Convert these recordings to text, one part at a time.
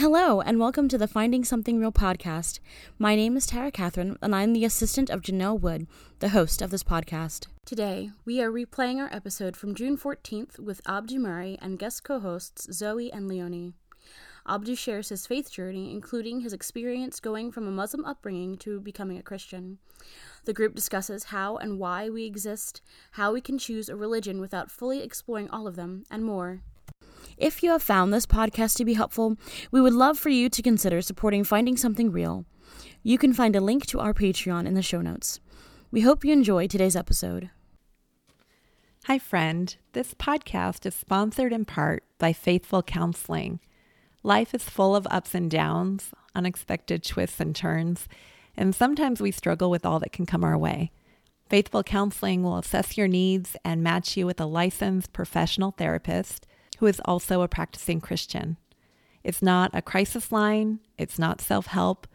Hello, and welcome to the Finding Something Real podcast. My name is Tara Catherine, and I'm the assistant of Janell Wood, the host of this podcast. Today, we are replaying our episode from June 14th with Abdu Murray and guest co hosts Zoe and Leonie. Abdu shares his faith journey, including his experience going from a Muslim upbringing to becoming a Christian. The group discusses how and why we exist, how we can choose a religion without fully exploring all of them, and more. If you have found this podcast to be helpful, we would love for you to consider supporting Finding Something Real. You can find a link to our Patreon in the show notes. We hope you enjoy today's episode. Hi, friend. This podcast is sponsored in part by Faithful Counseling. Life is full of ups and downs, unexpected twists and turns, and sometimes we struggle with all that can come our way. Faithful Counseling will assess your needs and match you with a licensed professional therapist who is also a practicing Christian. It's not a crisis line, it's not self help,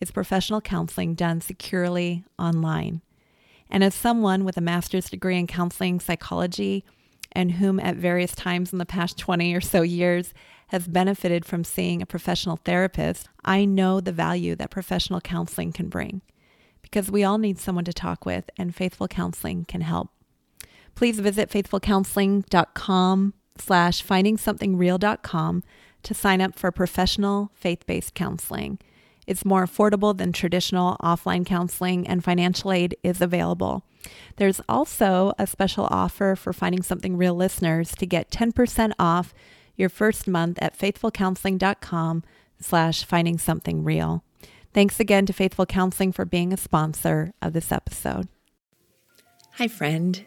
it's professional counseling done securely online. And as someone with a master's degree in counseling psychology, and whom at various times in the past 20 or so years has benefited from seeing a professional therapist, I know the value that professional counseling can bring because we all need someone to talk with, and Faithful Counseling can help. Please visit faithfulcounseling.com slash findingsomethingreal.com to sign up for professional faith-based counseling. It's more affordable than traditional offline counseling, and financial aid is available. There's also a special offer for Finding Something Real listeners to get 10% off your first month at faithfulcounseling.com slash finding something real. Thanks again to Faithful Counseling for being a sponsor of this episode. Hi, friend.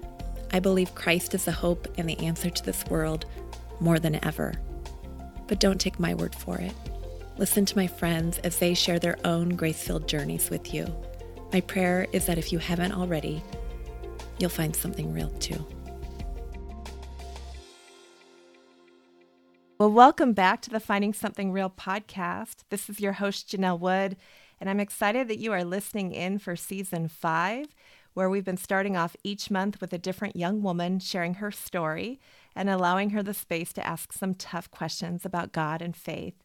I believe Christ is the hope and the answer to this world more than ever. But don't take my word for it. Listen to my friends as they share their own grace filled journeys with you. My prayer is that if you haven't already, you'll find something real too. Well, welcome back to the Finding Something Real podcast. This is your host, Janell Wood, and I'm excited that you are listening in for season five where we've been starting off each month with a different young woman sharing her story and allowing her the space to ask some tough questions about God and faith.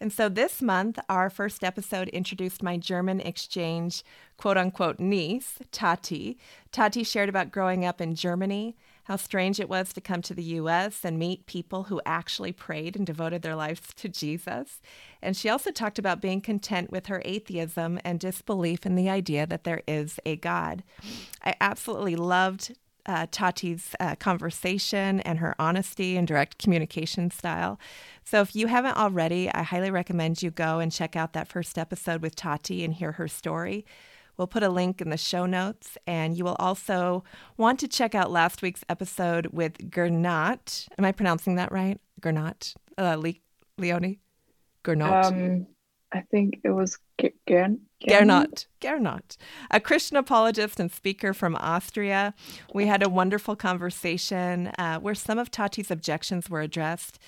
And so this month, our first episode introduced my German exchange quote unquote niece, Tati. Tati shared about growing up in Germany how strange it was to come to the US and meet people who actually prayed and devoted their lives to Jesus. And she also talked about being content with her atheism and disbelief in the idea that there is a God. I absolutely loved uh, Tati's uh, conversation and her honesty and direct communication style. So, if you haven't already, I highly recommend you go and check out that first episode with Tati and hear her story. We'll put a link in the show notes, and you will also want to check out last week's episode with Gernot. Am I pronouncing that right? Gernot, uh, Le- Leonie, Gernot. Um, I think it was Gern. Gernot, Gernot, a Christian apologist and speaker from Austria. We had a wonderful conversation uh, where some of Tati's objections were addressed,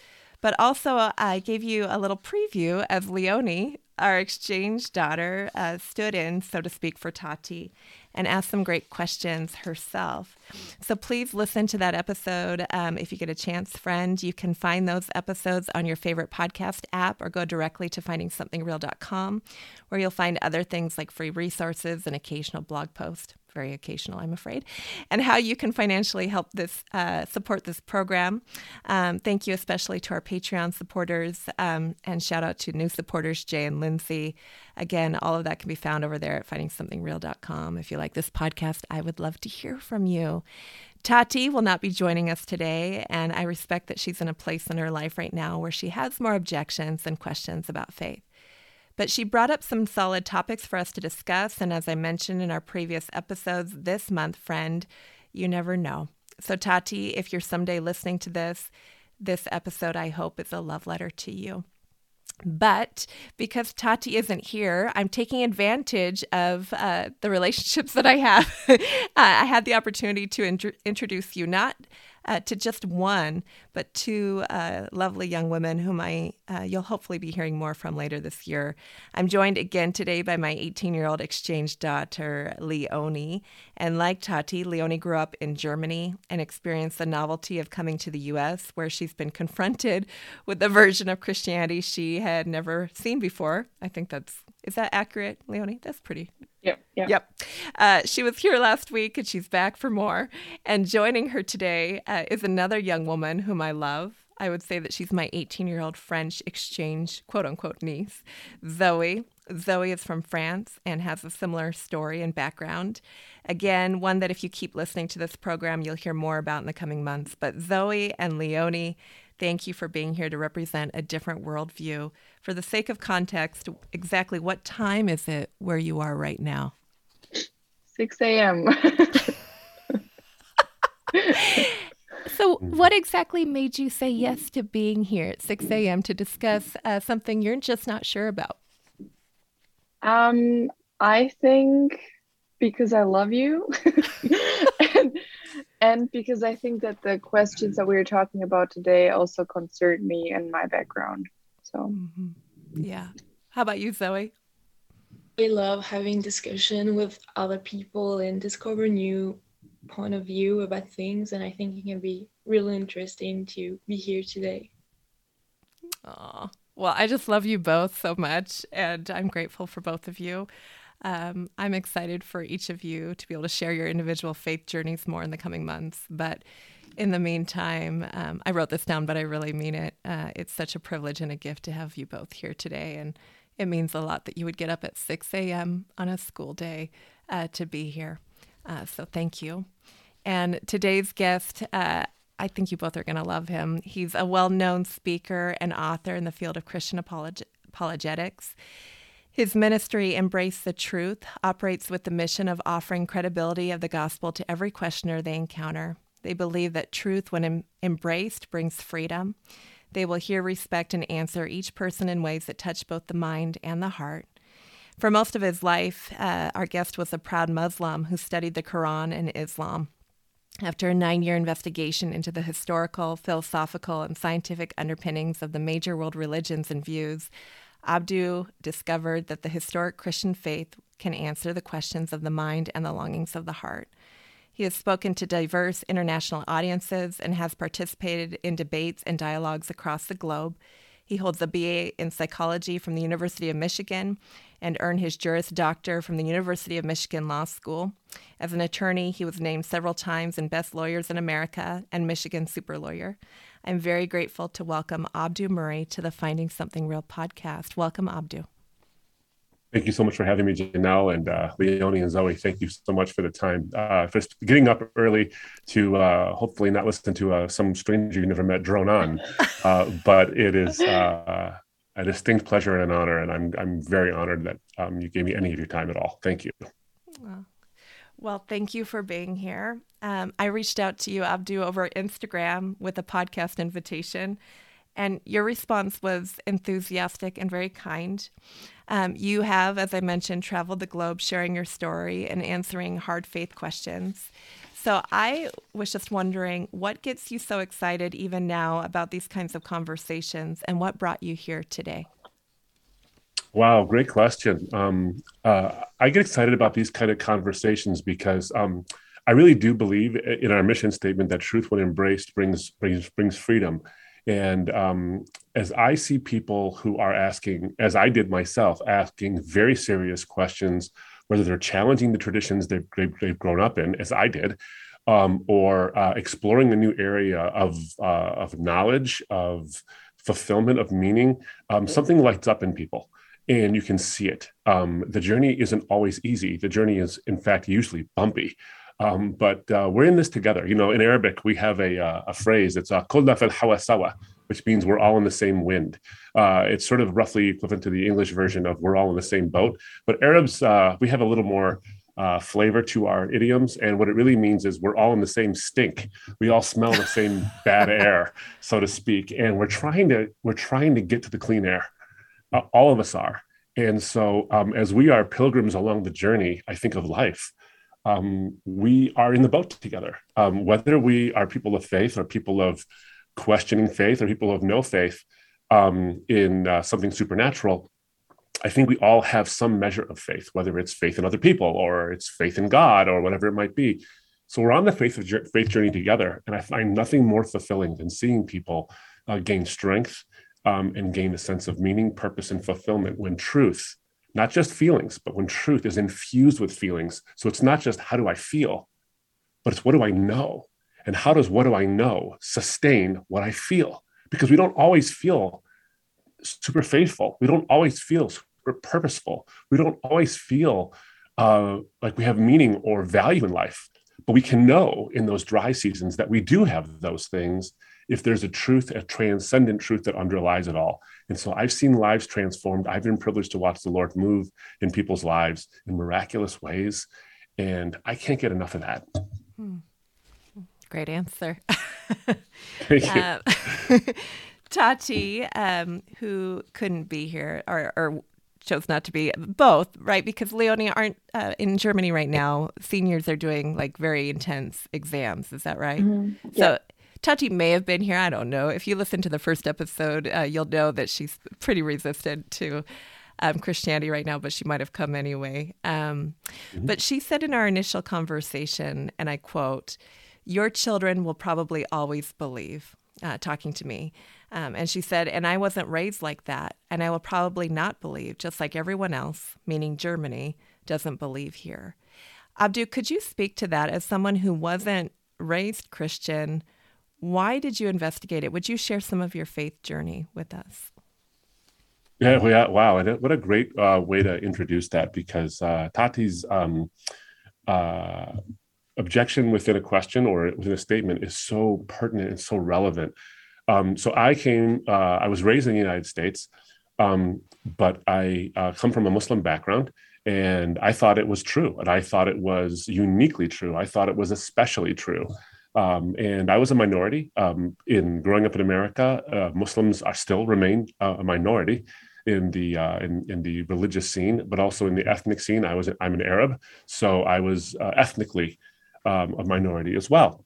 but also uh, I gave you a little preview of Leonie our exchange daughter uh, stood in, so to speak, for Tati and asked some great questions herself. So please listen to that episode um, if you get a chance, friend. You can find those episodes on your favorite podcast app or go directly to findingsomethingreal.com where you'll find other things like free resources and occasional blog posts. Very occasional, I'm afraid, and how you can financially help this uh, support this program. Um, thank you especially to our Patreon supporters, um, and shout out to new supporters Jay and Lindsay. Again, all of that can be found over there at findingsomethingreal.com. If you like this podcast, I would love to hear from you. Tati will not be joining us today, and I respect that she's in a place in her life right now where she has more objections than questions about faith. But she brought up some solid topics for us to discuss. And as I mentioned in our previous episodes, this month, friend, you never know. So, Tati, if you're someday listening to this, this episode, I hope, is a love letter to you. But because Tati isn't here, I'm taking advantage of uh, the relationships that I have. I had the opportunity to int- introduce you not uh, to just one, but two uh, lovely young women whom I uh, you'll hopefully be hearing more from later this year. I'm joined again today by my 18 year old exchange daughter Leonie, and like Tati, Leonie grew up in Germany and experienced the novelty of coming to the U.S., where she's been confronted with a version of Christianity she had never seen before. I think that's is that accurate, Leonie? That's pretty Yep. Yep. Yep. Uh, she was here last week and she's back for more. And joining her today uh, is another young woman whom I love. I would say that she's my 18 year old French exchange, quote unquote, niece, Zoe. Zoe is from France and has a similar story and background. Again, one that if you keep listening to this program, you'll hear more about in the coming months. But Zoe and Leonie, thank you for being here to represent a different worldview for the sake of context, exactly what time is it where you are right now? 6 a.m. so, what exactly made you say yes to being here at 6 a.m. to discuss uh, something you're just not sure about? Um, I think because I love you, and, and because I think that the questions that we are talking about today also concern me and my background. So, mm-hmm. yeah. How about you, Zoe? I love having discussion with other people and discover new point of view about things, and I think it can be really interesting to be here today. Oh, well, I just love you both so much, and I'm grateful for both of you. Um, I'm excited for each of you to be able to share your individual faith journeys more in the coming months. But in the meantime, um, I wrote this down, but I really mean it. Uh, it's such a privilege and a gift to have you both here today. And it means a lot that you would get up at 6 a.m. on a school day uh, to be here. Uh, so thank you. And today's guest, uh, I think you both are going to love him. He's a well known speaker and author in the field of Christian apolog- apologetics. His ministry, Embrace the Truth, operates with the mission of offering credibility of the gospel to every questioner they encounter. They believe that truth, when em- embraced, brings freedom. They will hear, respect, and answer each person in ways that touch both the mind and the heart. For most of his life, uh, our guest was a proud Muslim who studied the Quran and Islam. After a nine year investigation into the historical, philosophical, and scientific underpinnings of the major world religions and views, Abdu discovered that the historic Christian faith can answer the questions of the mind and the longings of the heart. He has spoken to diverse international audiences and has participated in debates and dialogues across the globe. He holds a BA in psychology from the University of Michigan and earned his Juris Doctor from the University of Michigan Law School. As an attorney, he was named several times in Best Lawyers in America and Michigan Super Lawyer. I'm very grateful to welcome Abdu Murray to the Finding Something Real podcast. Welcome, Abdu. Thank you so much for having me, Janell and uh, Leonie and Zoe. Thank you so much for the time. Uh, just getting up early to uh, hopefully not listen to uh, some stranger you never met drone on, uh, but it is uh, a distinct pleasure and an honor, and I'm I'm very honored that um, you gave me any of your time at all. Thank you. Well, thank you for being here. Um, I reached out to you, Abdu, over Instagram with a podcast invitation, and your response was enthusiastic and very kind. Um, you have, as I mentioned, traveled the globe sharing your story and answering hard faith questions. So I was just wondering what gets you so excited even now about these kinds of conversations and what brought you here today? Wow, great question. Um, uh, I get excited about these kind of conversations because um, I really do believe in our mission statement that truth, when embraced, brings brings brings freedom. And um, as I see people who are asking, as I did myself, asking very serious questions whether they're challenging the traditions they've, they've grown up in, as I did, um, or uh, exploring a new area of, uh, of knowledge, of fulfillment, of meaning, um, something lights up in people and you can see it. Um, the journey isn't always easy. The journey is, in fact, usually bumpy. Um, but uh, we're in this together. You know, in Arabic, we have a, uh, a phrase, it's a kulla fil hawasawa, which means we're all in the same wind. Uh, it's sort of roughly equivalent to the English version of we're all in the same boat. But Arabs, uh, we have a little more uh, flavor to our idioms. And what it really means is we're all in the same stink. We all smell the same bad air, so to speak. And we're trying to, we're trying to get to the clean air. Uh, all of us are. And so um, as we are pilgrims along the journey, I think of life, um, we are in the boat together. Um, whether we are people of faith or people of questioning faith or people of no faith um, in uh, something supernatural, I think we all have some measure of faith, whether it's faith in other people or it's faith in God or whatever it might be. So we're on the faith faith journey together, and I find nothing more fulfilling than seeing people uh, gain strength um, and gain a sense of meaning, purpose, and fulfillment when truth not just feelings, but when truth is infused with feelings. So it's not just how do I feel, but it's what do I know? And how does what do I know sustain what I feel? Because we don't always feel super faithful. We don't always feel super purposeful. We don't always feel uh, like we have meaning or value in life. But we can know in those dry seasons that we do have those things if there's a truth, a transcendent truth that underlies it all. And so I've seen lives transformed. I've been privileged to watch the Lord move in people's lives in miraculous ways. And I can't get enough of that. Hmm. Great answer. Thank you. Uh, Tati, um, who couldn't be here or, or, chose not to be, both, right? Because Leonie aren't uh, in Germany right now. Seniors are doing like very intense exams. Is that right? Mm-hmm. So Tati may have been here. I don't know. If you listen to the first episode, uh, you'll know that she's pretty resistant to um, Christianity right now, but she might have come anyway. Um, mm-hmm. But she said in our initial conversation, and I quote, Your children will probably always believe, uh, talking to me. Um, and she said, And I wasn't raised like that, and I will probably not believe, just like everyone else, meaning Germany, doesn't believe here. Abdu, could you speak to that as someone who wasn't raised Christian? Why did you investigate it? Would you share some of your faith journey with us? Yeah, yeah wow. What a great uh, way to introduce that because uh, Tati's um, uh, objection within a question or within a statement is so pertinent and so relevant. Um, so I came, uh, I was raised in the United States, um, but I uh, come from a Muslim background and I thought it was true and I thought it was uniquely true. I thought it was especially true. Um, and I was a minority um, in growing up in America. Uh, Muslims are still remain uh, a minority in the uh, in, in the religious scene, but also in the ethnic scene. I was I'm an Arab, so I was uh, ethnically um, a minority as well.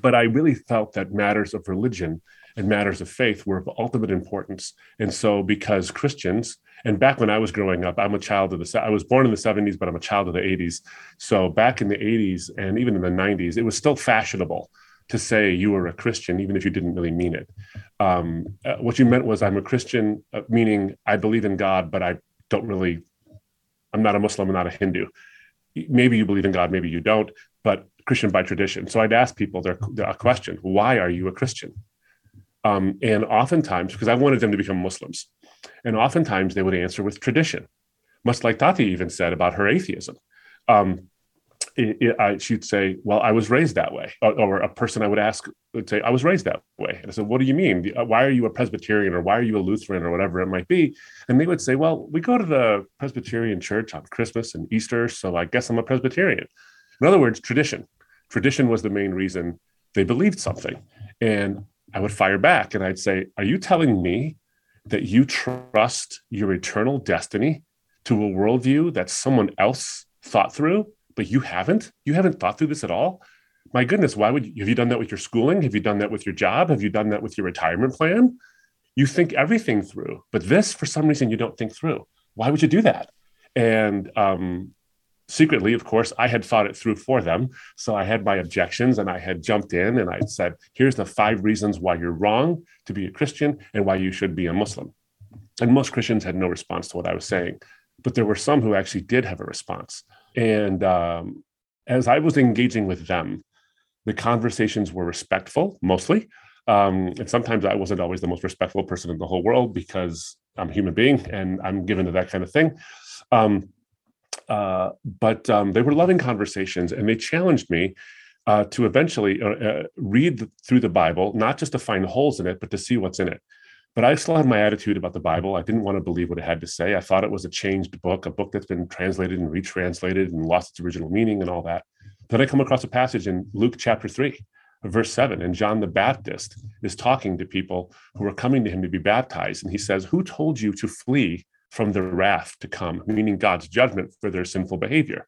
But I really felt that matters of religion and matters of faith were of ultimate importance. And so, because Christians and back when I was growing up, I'm a child of the, I was born in the 70s, but I'm a child of the 80s. So back in the 80s and even in the 90s, it was still fashionable to say you were a Christian, even if you didn't really mean it. Um, uh, what you meant was, I'm a Christian, uh, meaning I believe in God, but I don't really, I'm not a Muslim, I'm not a Hindu. Maybe you believe in God, maybe you don't, but Christian by tradition. So I'd ask people their, their question why are you a Christian? Um, and oftentimes, because I wanted them to become Muslims, and oftentimes they would answer with tradition, much like Tati even said about her atheism. Um, it, it, I, she'd say, "Well, I was raised that way," or, or, a person I would ask would say, "I was raised that way." And I said, "What do you mean? Why are you a Presbyterian, or why are you a Lutheran, or whatever it might be?" And they would say, "Well, we go to the Presbyterian church on Christmas and Easter, so I guess I'm a Presbyterian." In other words, tradition. Tradition was the main reason they believed something, and I would fire back and I'd say, Are you telling me that you trust your eternal destiny to a worldview that someone else thought through, but you haven't? You haven't thought through this at all? My goodness, why would you? Have you done that with your schooling? Have you done that with your job? Have you done that with your retirement plan? You think everything through, but this, for some reason, you don't think through. Why would you do that? And um, secretly, of course, I had thought it through for them. So I had my objections and I had jumped in and I said, here's the five reasons why you're wrong to be a Christian and why you should be a Muslim. And most Christians had no response to what I was saying. but there were some who actually did have a response. And um, as I was engaging with them, the conversations were respectful mostly. Um, and sometimes I wasn't always the most respectful person in the whole world because I'm a human being and I'm given to that kind of thing. Um, uh, but um, they were loving conversations and they challenged me uh, to eventually uh, uh read through the Bible, not just to find holes in it, but to see what's in it. But I still had my attitude about the Bible. I didn't want to believe what it had to say. I thought it was a changed book, a book that's been translated and retranslated and lost its original meaning and all that. Then I come across a passage in Luke chapter 3, verse 7, and John the Baptist is talking to people who are coming to him to be baptized. And he says, Who told you to flee from the wrath to come, meaning God's judgment for their sinful behavior?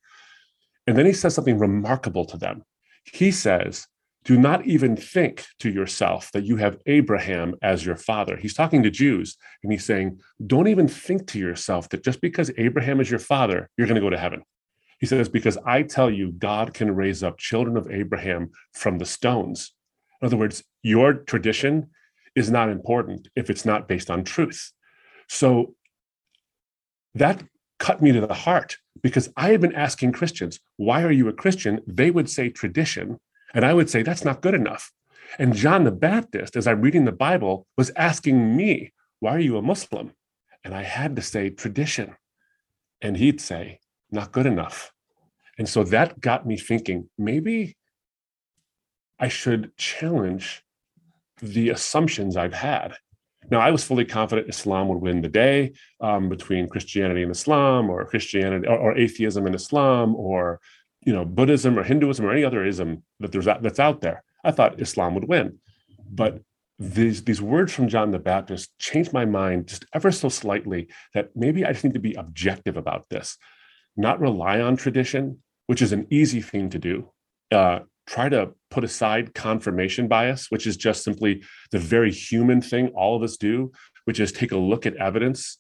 And then he says something remarkable to them. He says, do not even think to yourself that you have Abraham as your father. He's talking to Jews and he's saying, don't even think to yourself that just because Abraham is your father, you're going to go to heaven. He says, because I tell you, God can raise up children of Abraham from the stones. In other words, your tradition is not important if it's not based on truth. So that cut me to the heart because I had been asking Christians, why are you a Christian? They would say tradition. And I would say, that's not good enough. And John the Baptist, as I'm reading the Bible, was asking me, why are you a Muslim? And I had to say, tradition. And he'd say, not good enough. And so that got me thinking, maybe I should challenge the assumptions I've had. Now, I was fully confident Islam would win the day um, between Christianity and Islam, or Christianity or, or atheism and Islam, or you know Buddhism or Hinduism or any other ism that there's that's out there. I thought Islam would win, but these these words from John the Baptist changed my mind just ever so slightly. That maybe I just need to be objective about this, not rely on tradition, which is an easy thing to do. Uh, try to put aside confirmation bias, which is just simply the very human thing all of us do, which is take a look at evidence.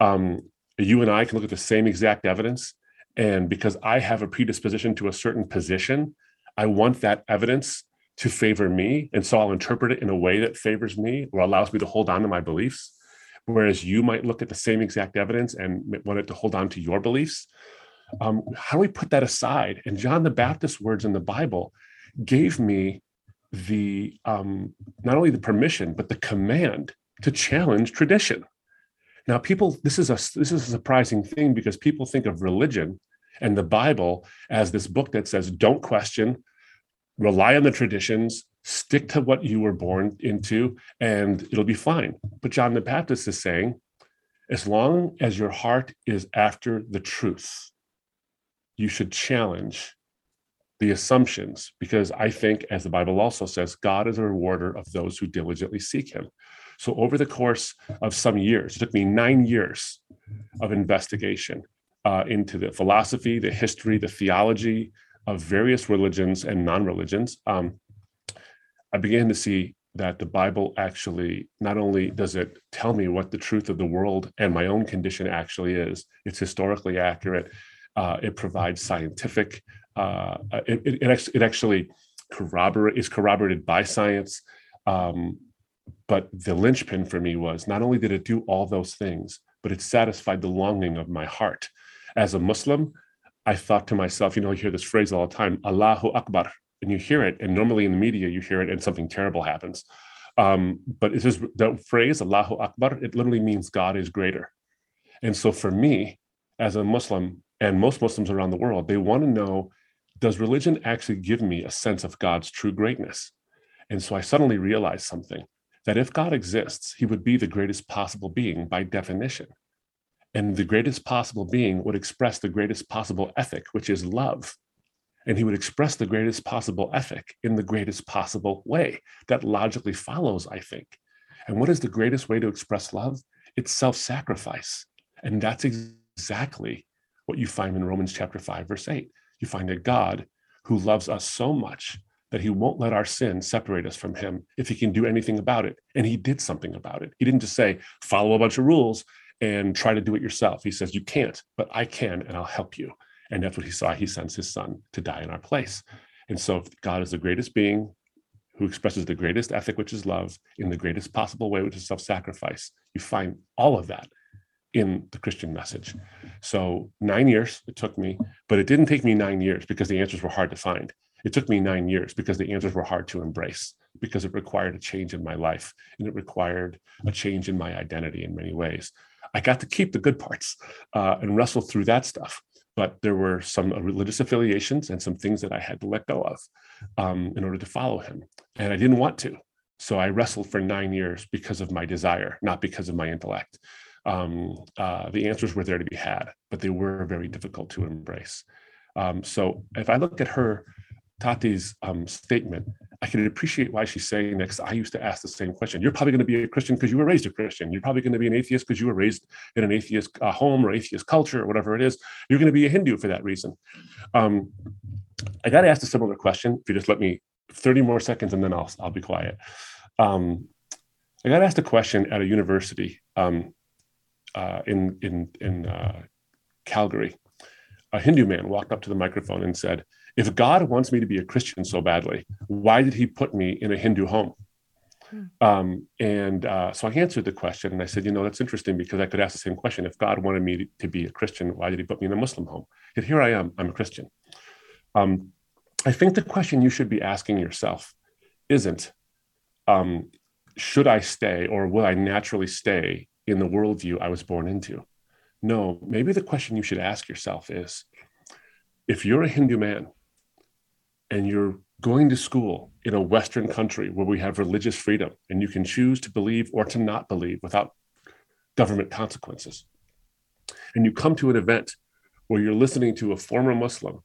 Um, you and I can look at the same exact evidence and because I have a predisposition to a certain position, I want that evidence to favor me. And so I'll interpret it in a way that favors me or allows me to hold on to my beliefs. Whereas you might look at the same exact evidence and want it to hold on to your beliefs. Um, how do we put that aside? And John the Baptist's words in the Bible gave me the um, not only the permission but the command to challenge tradition. Now, people, this is a this is a surprising thing because people think of religion and the Bible as this book that says, "Don't question, rely on the traditions, stick to what you were born into, and it'll be fine." But John the Baptist is saying, as long as your heart is after the truth, you should challenge the assumptions because I think, as the Bible also says, God is a rewarder of those who diligently seek Him. So, over the course of some years, it took me nine years of investigation uh, into the philosophy, the history, the theology of various religions and non religions. Um, I began to see that the Bible actually not only does it tell me what the truth of the world and my own condition actually is, it's historically accurate. Uh, it provides scientific. Uh, it, it, it, actually corroborate is corroborated by science. Um, but the linchpin for me was not only did it do all those things, but it satisfied the longing of my heart. As a Muslim, I thought to myself, you know, I hear this phrase all the time, Allahu Akbar, and you hear it, and normally in the media you hear it, and something terrible happens. Um, but it is the phrase Allahu Akbar, it literally means God is greater. And so for me, as a Muslim, and most Muslims around the world, they want to know does religion actually give me a sense of God's true greatness? And so I suddenly realized something that if God exists, he would be the greatest possible being by definition. And the greatest possible being would express the greatest possible ethic, which is love. And he would express the greatest possible ethic in the greatest possible way. That logically follows, I think. And what is the greatest way to express love? It's self sacrifice. And that's exactly what you find in Romans chapter 5, verse 8. You find a God who loves us so much that he won't let our sin separate us from him if he can do anything about it. And he did something about it. He didn't just say, follow a bunch of rules and try to do it yourself. He says, you can't, but I can, and I'll help you. And that's what he saw. He sends his son to die in our place. And so God is the greatest being who expresses the greatest ethic, which is love, in the greatest possible way, which is self sacrifice. You find all of that in the Christian message. So nine years it took me, but it didn't take me nine years because the answers were hard to find. It took me nine years because the answers were hard to embrace, because it required a change in my life and it required a change in my identity in many ways. I got to keep the good parts uh, and wrestle through that stuff. But there were some religious affiliations and some things that I had to let go of um, in order to follow him. And I didn't want to. So I wrestled for nine years because of my desire, not because of my intellect. Um, uh, the answers were there to be had, but they were very difficult to embrace. Um, so if I look at her, Tati's um, statement, I can appreciate why she's saying that because I used to ask the same question. You're probably going to be a Christian because you were raised a Christian. You're probably going to be an atheist because you were raised in an atheist uh, home or atheist culture or whatever it is. You're going to be a Hindu for that reason. Um, I got to ask a similar question. If you just let me 30 more seconds and then I'll, I'll be quiet. Um, I got asked a question at a university um, uh, in in in uh, Calgary. A Hindu man walked up to the microphone and said, "If God wants me to be a Christian so badly, why did He put me in a Hindu home?" Hmm. Um, and uh, so I answered the question, and I said, "You know, that's interesting because I could ask the same question. If God wanted me to be a Christian, why did He put me in a Muslim home? Yet here I am. I'm a Christian." Um, I think the question you should be asking yourself isn't um, should I stay or will I naturally stay in the worldview I was born into? No, maybe the question you should ask yourself is if you're a Hindu man and you're going to school in a Western country where we have religious freedom and you can choose to believe or to not believe without government consequences, and you come to an event where you're listening to a former Muslim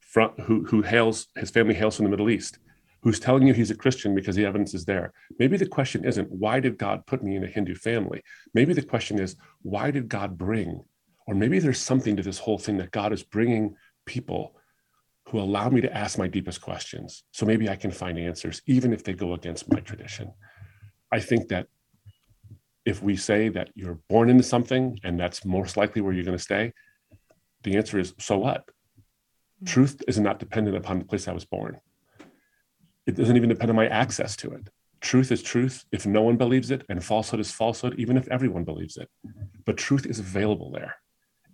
from, who, who hails, his family hails from the Middle East, who's telling you he's a Christian because the evidence is there. Maybe the question isn't, why did God put me in a Hindu family? Maybe the question is, why did God bring, or maybe there's something to this whole thing that God is bringing people who allow me to ask my deepest questions. So maybe I can find answers, even if they go against my tradition. I think that if we say that you're born into something and that's most likely where you're going to stay, the answer is so what? Hmm. Truth is not dependent upon the place I was born it doesn't even depend on my access to it. Truth is truth if no one believes it, and falsehood is falsehood even if everyone believes it. But truth is available there.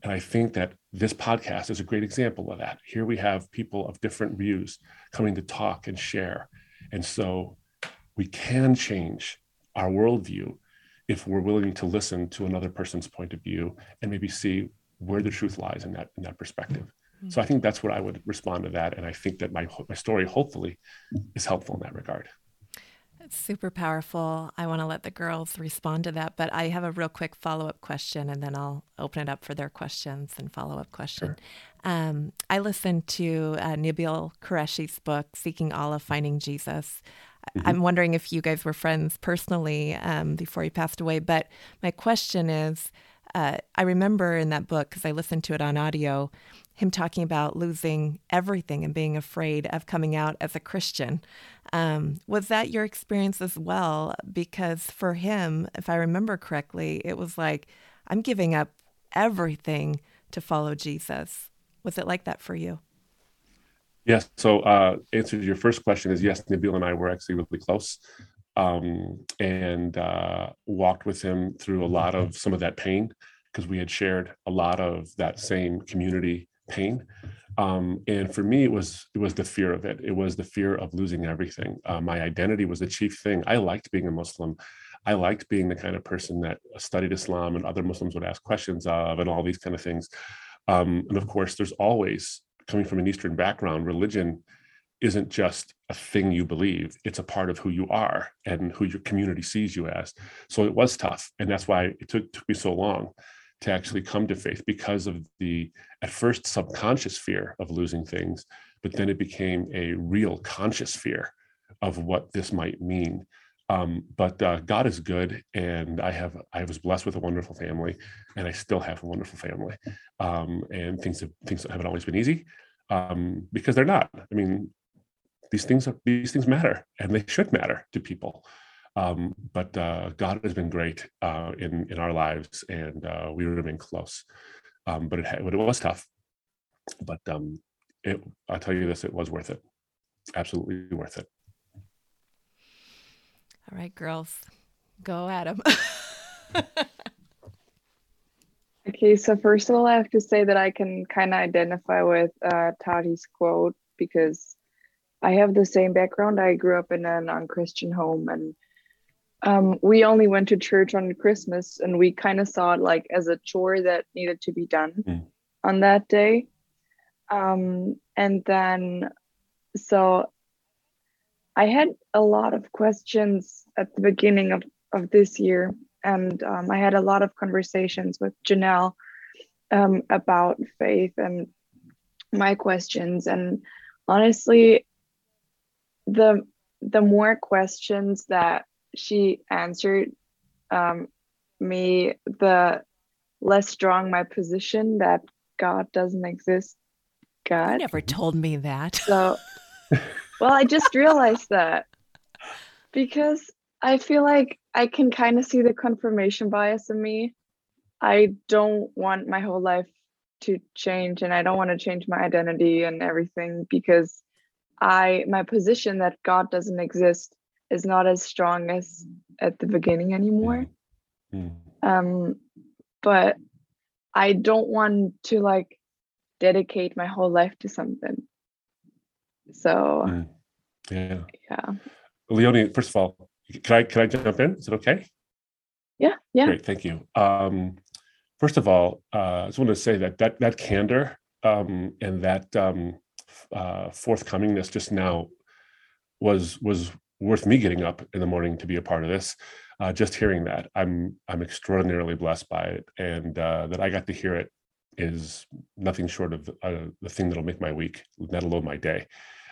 And I think that this podcast is a great example of that. Here we have people of different views coming to talk and share. And so we can change our worldview if we're willing to listen to another person's point of view and maybe see where the truth lies in that in that perspective. So I think that's what I would respond to that. And I think that my, my story hopefully is helpful in that regard. It's super powerful. I want to let the girls respond to that, but I have a real quick follow up question and then I'll open it up for their questions and follow up question. Sure. Um, I listened to uh, Nabeel Qureshi's book, Seeking Allah, Finding Jesus. Mm-hmm. I'm wondering if you guys were friends personally um, before he passed away, but my question is uh, I remember in that book, because I listened to it on audio, him talking about losing everything and being afraid of coming out as a Christian. Um, was that your experience as well? Because for him, if I remember correctly, it was like, I'm giving up everything to follow Jesus. Was it like that for you? Yes. So, uh, answer to your first question is yes. Nabeel and I were actually really close, um, and uh, walked with him through a lot of some of that pain because we had shared a lot of that same community pain. Um, and for me, it was it was the fear of it. It was the fear of losing everything. Uh, my identity was the chief thing. I liked being a Muslim. I liked being the kind of person that studied Islam and other Muslims would ask questions of, and all these kind of things. Um, and of course, there's always coming from an Eastern background, religion isn't just a thing you believe it's a part of who you are and who your community sees you as. So it was tough and that's why it took, took me so long to actually come to faith because of the at first subconscious fear of losing things but then it became a real conscious fear of what this might mean. Um, but uh, god is good and i have i was blessed with a wonderful family and i still have a wonderful family. Um, and things have things haven't always been easy um, because they're not. I mean these things are, these things matter and they should matter to people um, but uh, God has been great uh, in in our lives, and uh, we remain close. Um, but it but it was tough. But um, it, I'll tell you this: it was worth it. Absolutely worth it. All right, girls, go at them. Okay, so first of all, I have to say that I can kind of identify with uh, Tati's quote because I have the same background. I grew up in a non Christian home and um, we only went to church on Christmas and we kind of saw it like as a chore that needed to be done mm. on that day. Um, and then, so I had a lot of questions at the beginning of, of this year, and um, I had a lot of conversations with Janell um, about faith and my questions. And honestly, the the more questions that she answered um, me, the less strong my position that God doesn't exist. God you never told me that. So well, I just realized that because I feel like I can kind of see the confirmation bias in me. I don't want my whole life to change and I don't want to change my identity and everything because I my position that God doesn't exist is not as strong as at the beginning anymore. Mm. Um but I don't want to like dedicate my whole life to something. So mm. yeah. Yeah. Leonie, first of all, can I can I jump in? Is it okay? Yeah, yeah. Great, thank you. Um, first of all, uh, I just want to say that that that candor um, and that um, uh, forthcomingness just now was was worth me getting up in the morning to be a part of this. Uh, just hearing that, I'm I'm extraordinarily blessed by it, and uh, that I got to hear it is nothing short of uh, the thing that'll make my week, let alone my day.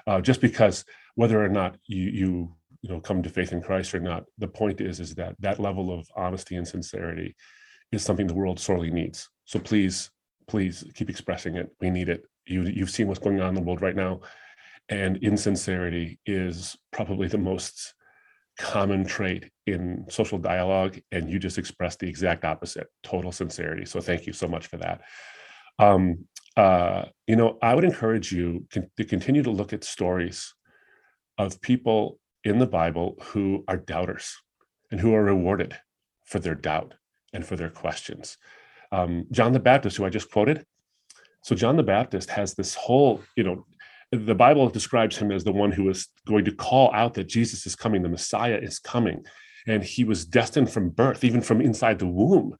Uh, just because whether or not you you you know come to faith in Christ or not, the point is is that that level of honesty and sincerity is something the world sorely needs. So please, please keep expressing it. We need it. You you've seen what's going on in the world right now, and insincerity is probably the most common trait in social dialogue and you just expressed the exact opposite total sincerity. So thank you so much for that. Um, uh, you know i would encourage you to continue to look at stories of people in the bible who are doubters and who are rewarded for their doubt and for their questions. Um, john the baptist who i just quoted so john the baptist has this whole you know the Bible describes him as the one who is going to call out that Jesus is coming, the Messiah is coming. And he was destined from birth, even from inside the womb,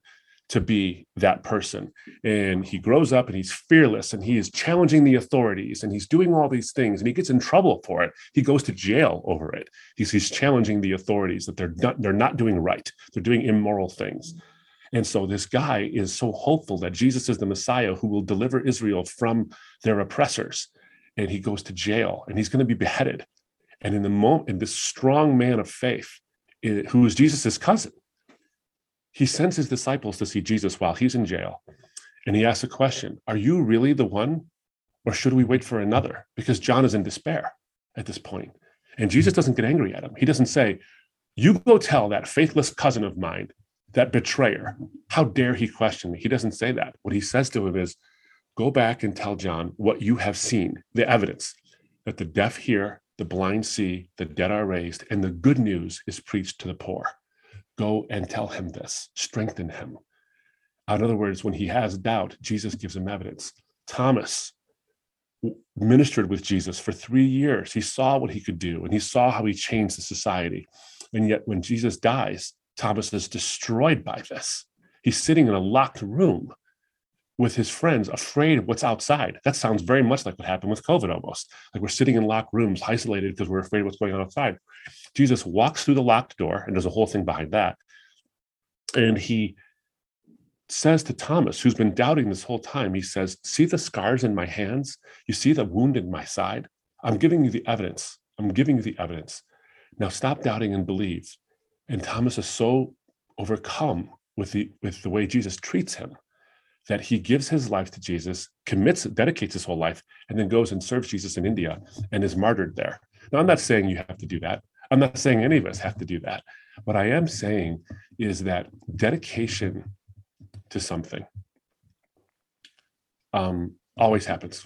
to be that person. And he grows up and he's fearless and he is challenging the authorities and he's doing all these things and he gets in trouble for it. He goes to jail over it. He's, he's challenging the authorities that they're not, they're not doing right, they're doing immoral things. And so this guy is so hopeful that Jesus is the Messiah who will deliver Israel from their oppressors and he goes to jail and he's going to be beheaded. And in the moment, in this strong man of faith, who is Jesus's cousin, he sends his disciples to see Jesus while he's in jail. And he asks a question Are you really the one, or should we wait for another? Because John is in despair at this point. And Jesus doesn't get angry at him. He doesn't say, You go tell that faithless cousin of mine, that betrayer, how dare he question me? He doesn't say that. What he says to him is, Go back and tell John what you have seen, the evidence that the deaf hear, the blind see, the dead are raised, and the good news is preached to the poor. Go and tell him this, strengthen him. In other words, when he has doubt, Jesus gives him evidence. Thomas ministered with Jesus for three years. He saw what he could do and he saw how he changed the society. And yet, when Jesus dies, Thomas is destroyed by this. He's sitting in a locked room with his friends, afraid of what's outside. That sounds very much like what happened with COVID almost. Like we're sitting in locked rooms, isolated because we're afraid of what's going on outside. Jesus walks through the locked door, and there's a whole thing behind that. And he says to Thomas, who's been doubting this whole time, he says, See the scars in my hands? You see the wound in my side? I'm giving you the evidence. I'm giving you the evidence. Now stop doubting and believe. And Thomas is so overcome with the with the way Jesus treats him that he gives his life to Jesus, commits, dedicates his whole life, and then goes and serves Jesus in India and is martyred there. Now, I'm not saying you have to do that. I'm not saying any of us have to do that. What I am saying is that dedication to something um, always happens.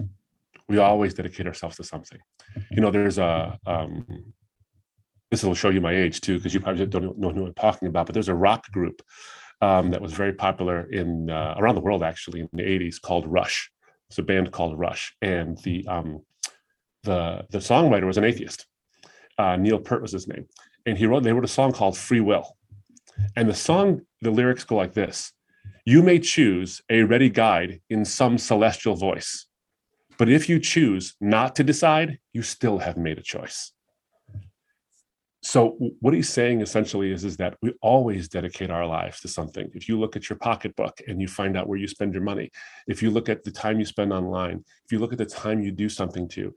We always dedicate ourselves to something. You know, there's a, um, this will show you my age too, because you probably don't know who I'm talking about, but there's a rock group um, that was very popular in uh, around the world actually in the 80s called Rush. It's a band called Rush, and the um, the the songwriter was an atheist. Uh, Neil Peart was his name, and he wrote they wrote a song called Free Will, and the song the lyrics go like this: You may choose a ready guide in some celestial voice, but if you choose not to decide, you still have made a choice so what he's saying essentially is, is that we always dedicate our lives to something. If you look at your pocketbook and you find out where you spend your money if you look at the time you spend online if you look at the time you do something to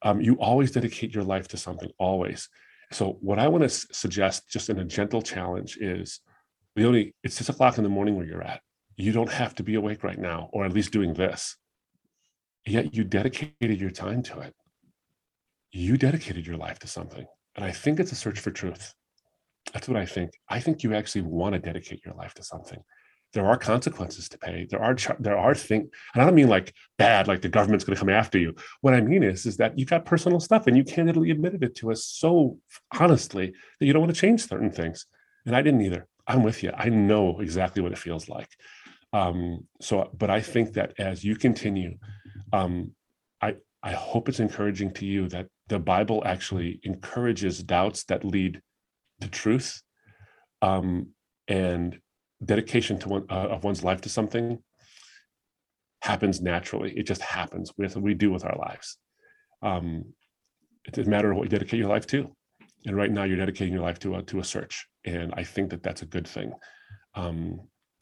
um, you always dedicate your life to something always. So what i want to s- suggest just in a gentle challenge is leonie it's six o'clock in the morning where you're at. You don't have to be awake right now or at least doing this. Yet you dedicated your time to it. You dedicated your life to something and I think it's a search for truth. That's what I think. I think you actually want to dedicate your life to something. There are consequences to pay. There are there are things, and I don't mean like bad, like the government's going to come after you. What I mean is, is that you got personal stuff, and you candidly admitted it to us so honestly that you don't want to change certain things. And I didn't either. I'm with you. I know exactly what it feels like. Um, so, but I think that as you continue, um, I hope it's encouraging to you that the Bible actually encourages doubts that lead to truth, um, and dedication to one uh, of one's life to something happens naturally. It just happens with we do with our lives. Um, it doesn't matter what you dedicate your life to, and right now you're dedicating your life to a to a search, and I think that that's a good thing, um,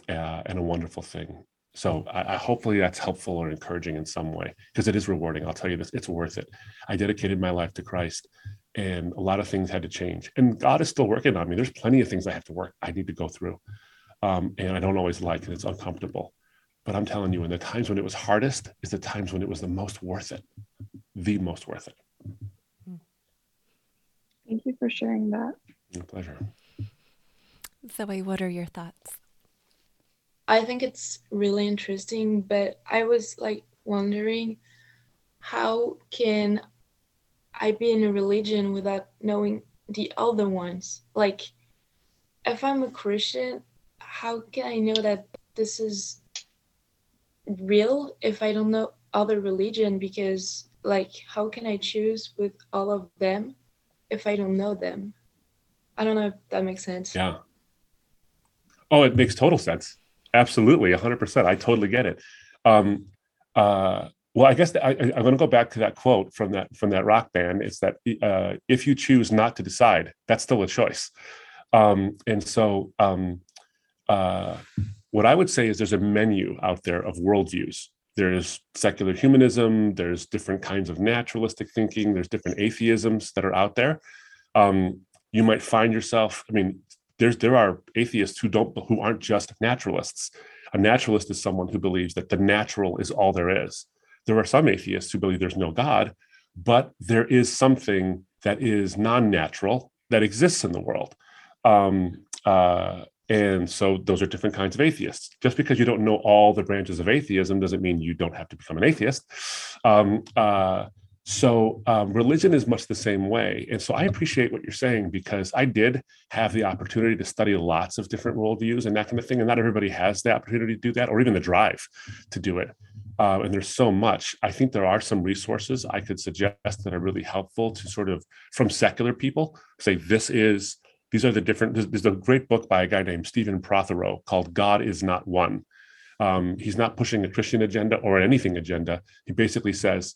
uh, and a wonderful thing. So I, I, hopefully that's helpful or encouraging in some way because it is rewarding. I'll tell you this, it's worth it. I dedicated my life to Christ and a lot of things had to change. And God is still working on me. There's plenty of things I have to work, I need to go through. Um, and I don't always like and it's uncomfortable. But I'm telling you, in the times when it was hardest is the times when it was the most worth it, the most worth it. Thank you for sharing that. My pleasure. Zoe, what are your thoughts? I think it's really interesting, but I was like wondering how can I be in a religion without knowing the other ones? Like, if I'm a Christian, how can I know that this is real if I don't know other religion? Because, like, how can I choose with all of them if I don't know them? I don't know if that makes sense. Yeah. Oh, it makes total sense. Absolutely, 100%. I totally get it. Um, uh, well, I guess I, am going to go back to that quote from that from that rock band. It's that uh, if you choose not to decide, that's still a choice. Um, and so, um, uh, what I would say is there's a menu out there of worldviews. There's secular humanism. There's different kinds of naturalistic thinking. There's different atheisms that are out there. Um, you might find yourself. I mean, there's there are atheists who don't who aren't just naturalists. A naturalist is someone who believes that the natural is all there is. There are some atheists who believe there's no God, but there is something that is non-natural that exists in the world. Um, uh, and so those are different kinds of atheists. Just because you don't know all the branches of atheism doesn't mean you don't have to become an atheist. Um, uh, so um, religion is much the same way. And so I appreciate what you're saying because I did have the opportunity to study lots of different worldviews and that kind of thing. And not everybody has the opportunity to do that or even the drive to do it. Uh, and there's so much. I think there are some resources I could suggest that are really helpful to sort of from secular people say this is these are the different. There's, there's a great book by a guy named Stephen Prothero called "God Is Not One." Um, he's not pushing a Christian agenda or anything agenda. He basically says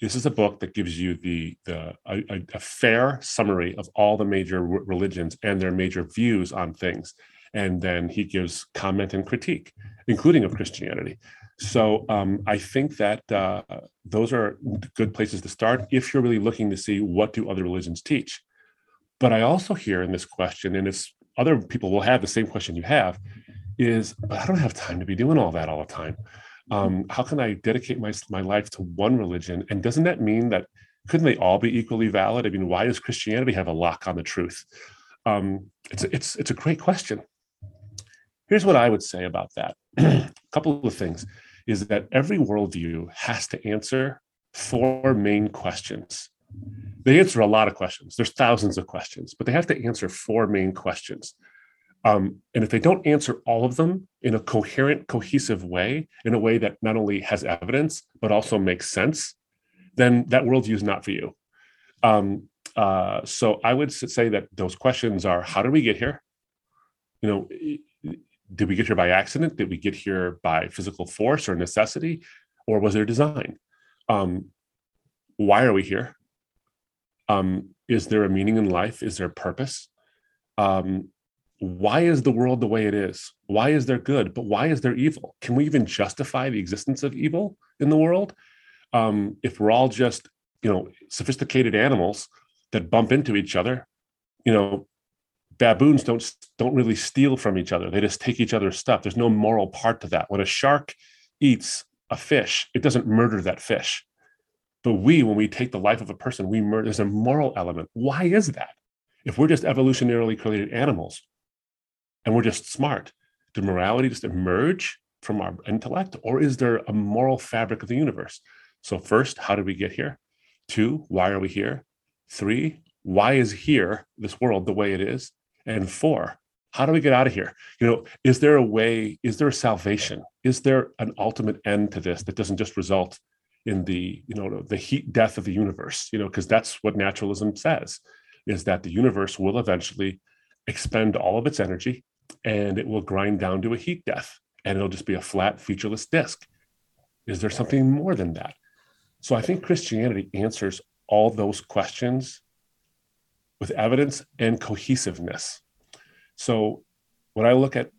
this is a book that gives you the the a, a fair summary of all the major religions and their major views on things. And then he gives comment and critique including of christianity. So um, i think that uh, those are good places to start if you're really looking to see what do other religions teach. But i also hear in this question and it's other people will have the same question you have is but i don't have time to be doing all that all the time um, how can I dedicate my my life to one religion? And doesn't that mean that couldn't they all be equally valid? I mean, why does Christianity have a lock on the truth? Um, it's it's it's a great question. Here's what I would say about that. a couple of things is that every worldview has to answer four main questions. They answer a lot of questions. There's thousands of questions, but they have to answer four main questions. Um, and if they don't answer all of them in a coherent, cohesive way, in a way that not only has evidence, but also makes sense, then that worldview is not for you. Um, uh, so I would say that those questions are how did we get here? You know, did we get here by accident? Did we get here by physical force or necessity? Or was there design? Um, why are we here? Um, is there a meaning in life? Is there a purpose? Um, why is the world the way it is? Why is there good? But why is there evil? Can we even justify the existence of evil in the world? Um, if we're all just, you know, sophisticated animals that bump into each other, you know, baboons don't don't really steal from each other. They just take each other's stuff. There's no moral part to that. When a shark eats a fish, it doesn't murder that fish. But we, when we take the life of a person, we murder. There's a moral element. Why is that? If we're just evolutionarily created animals, and we're just smart, did morality just emerge from our intellect, or is there a moral fabric of the universe? So first, how did we get here? Two, why are we here? Three, why is here this world the way it is? And four, how do we get out of here? You know, is there a way, is there a salvation? Is there an ultimate end to this that doesn't just result in the, you know, the heat death of the universe? You know, because that's what naturalism says, is that the universe will eventually expend all of its energy and it will grind down to a heat death and it'll just be a flat, featureless disk. Is there something more than that? So I think Christianity answers all those questions with evidence and cohesiveness. So when I look at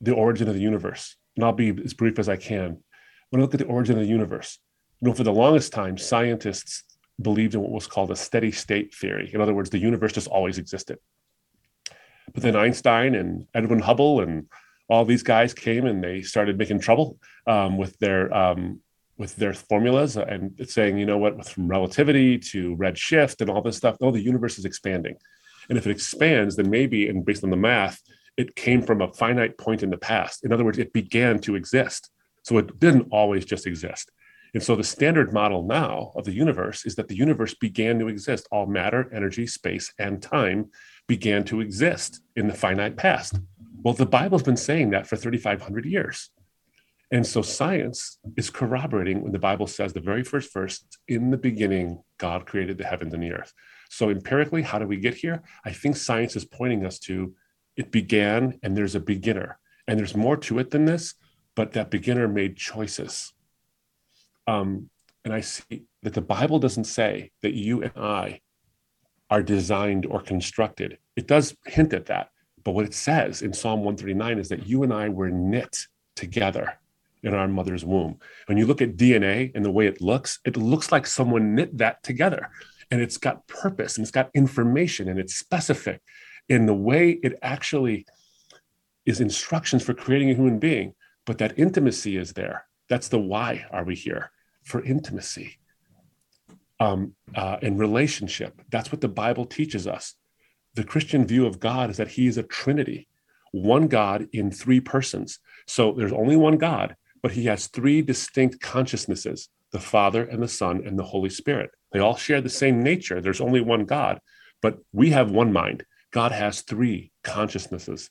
the origin of the universe, and I'll be as brief as I can, when I look at the origin of the universe, you know, for the longest time, scientists believed in what was called a steady state theory. In other words, the universe just always existed. But then Einstein and Edwin Hubble and all these guys came and they started making trouble um, with their um, with their formulas and saying, you know what, from relativity to redshift and all this stuff, oh, the universe is expanding. And if it expands, then maybe, and based on the math, it came from a finite point in the past. In other words, it began to exist. So it didn't always just exist. And so the standard model now of the universe is that the universe began to exist. All matter, energy, space, and time began to exist in the finite past. Well, the Bible's been saying that for 3,500 years. And so science is corroborating when the Bible says the very first verse, in the beginning, God created the heavens and the earth. So empirically, how do we get here? I think science is pointing us to it began and there's a beginner. And there's more to it than this, but that beginner made choices. Um, and I see that the Bible doesn't say that you and I are designed or constructed. It does hint at that. But what it says in Psalm 139 is that you and I were knit together in our mother's womb. When you look at DNA and the way it looks, it looks like someone knit that together. And it's got purpose and it's got information and it's specific in the way it actually is instructions for creating a human being. But that intimacy is there. That's the why are we here for intimacy um, uh, and relationship. That's what the Bible teaches us. The Christian view of God is that He is a Trinity, one God in three persons. So there's only one God, but he has three distinct consciousnesses the Father and the Son and the Holy Spirit. They all share the same nature. There's only one God, but we have one mind. God has three consciousnesses,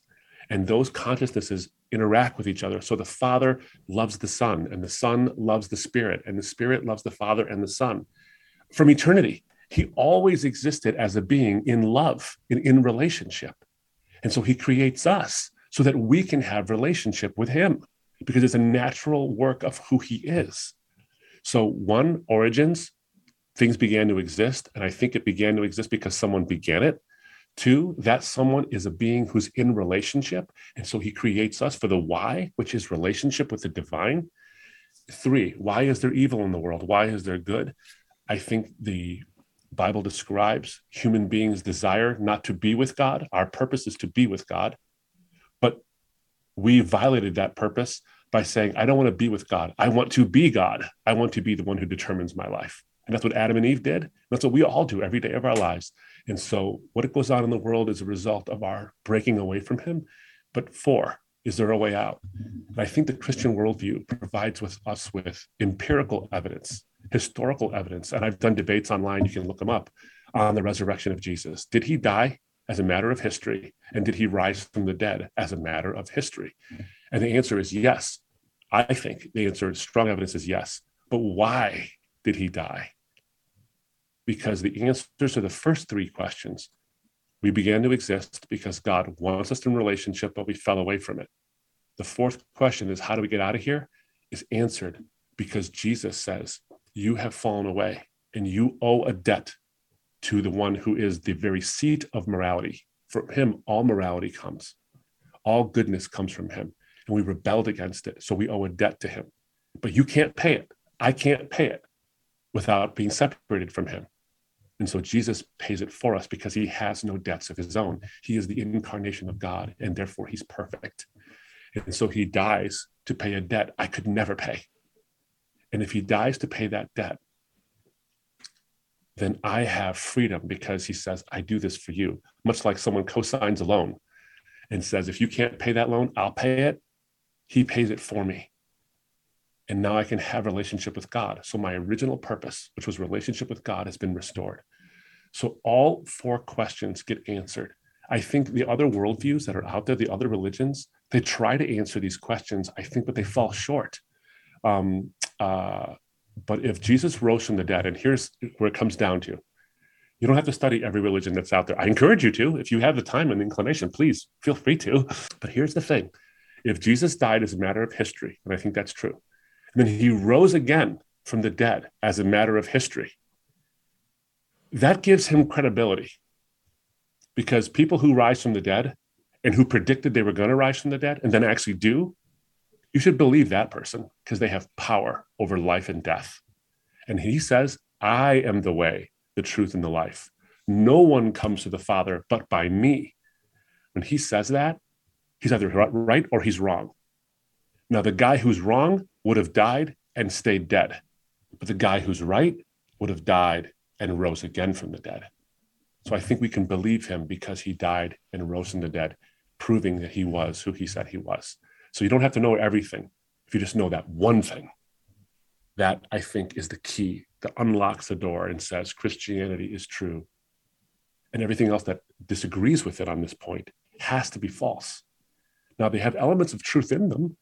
and those consciousnesses interact with each other. So the Father loves the Son, and the Son loves the Spirit, and the Spirit loves the Father and the Son. From eternity, he always existed as a being in love, in, in relationship. And so he creates us so that we can have relationship with him because it's a natural work of who he is. So, one, origins, things began to exist. And I think it began to exist because someone began it. Two, that someone is a being who's in relationship. And so he creates us for the why, which is relationship with the divine. Three, why is there evil in the world? Why is there good? I think the Bible describes human beings' desire not to be with God. Our purpose is to be with God. But we violated that purpose by saying, I don't want to be with God. I want to be God. I want to be the one who determines my life. And that's what Adam and Eve did. That's what we all do every day of our lives. And so, what goes on in the world is a result of our breaking away from Him. But four, is there a way out? And I think the Christian worldview provides with us with empirical evidence, historical evidence. And I've done debates online, you can look them up on the resurrection of Jesus. Did he die? as a matter of history? And did he rise from the dead as a matter of history? And the answer is yes. I think the answer, strong evidence is yes. But why did he die? Because the answers to the first three questions, we began to exist because God wants us in relationship, but we fell away from it. The fourth question is, how do we get out of here? Is answered because Jesus says, You have fallen away and you owe a debt to the one who is the very seat of morality. From him, all morality comes, all goodness comes from him. And we rebelled against it. So we owe a debt to him. But you can't pay it. I can't pay it without being separated from him. And so Jesus pays it for us because he has no debts of his own. He is the incarnation of God, and therefore he's perfect. And so he dies to pay a debt I could never pay. And if he dies to pay that debt, then I have freedom because he says, I do this for you. Much like someone co-signs a loan and says, if you can't pay that loan, I'll pay it. He pays it for me. And now I can have relationship with God. So my original purpose, which was relationship with God, has been restored. So all four questions get answered. I think the other worldviews that are out there, the other religions, they try to answer these questions, I think, but they fall short. Um, uh, but if Jesus rose from the dead, and here's where it comes down to you don't have to study every religion that's out there. I encourage you to. If you have the time and the inclination, please feel free to. But here's the thing if Jesus died as a matter of history, and I think that's true, and then he rose again from the dead as a matter of history, that gives him credibility because people who rise from the dead and who predicted they were going to rise from the dead and then actually do you should believe that person because they have power over life and death. And he says, I am the way, the truth, and the life. No one comes to the Father but by me. When he says that, he's either right or he's wrong. Now, the guy who's wrong would have died and stayed dead, but the guy who's right would have died and rose again from the dead. So I think we can believe him because he died and rose from the dead, proving that he was who he said he was. So you don't have to know everything. If you just know that one thing, that I think is the key that unlocks the door and says Christianity is true. And everything else that disagrees with it on this point has to be false. Now, they have elements of truth in them.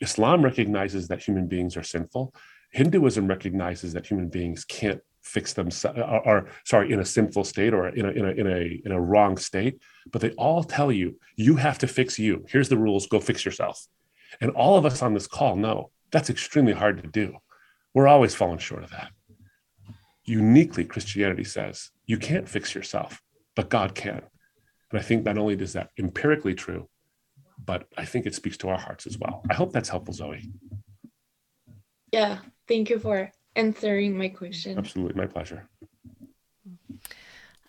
Islam recognizes that human beings are sinful. Hinduism recognizes that human beings can't fix themselves or, uh, or, sorry in a sinful state or in a, in a in a in a wrong state but they all tell you you have to fix you. Here's the rules. Go fix yourself. And all of us on this call know that's extremely hard to do. We're always falling short of that. Uniquely christianity says you can't fix yourself but god can. And i think not only is that empirically true but i think it speaks to our hearts as well. I hope that's helpful zoe. Yeah thank you for answering my question. Absolutely, my pleasure.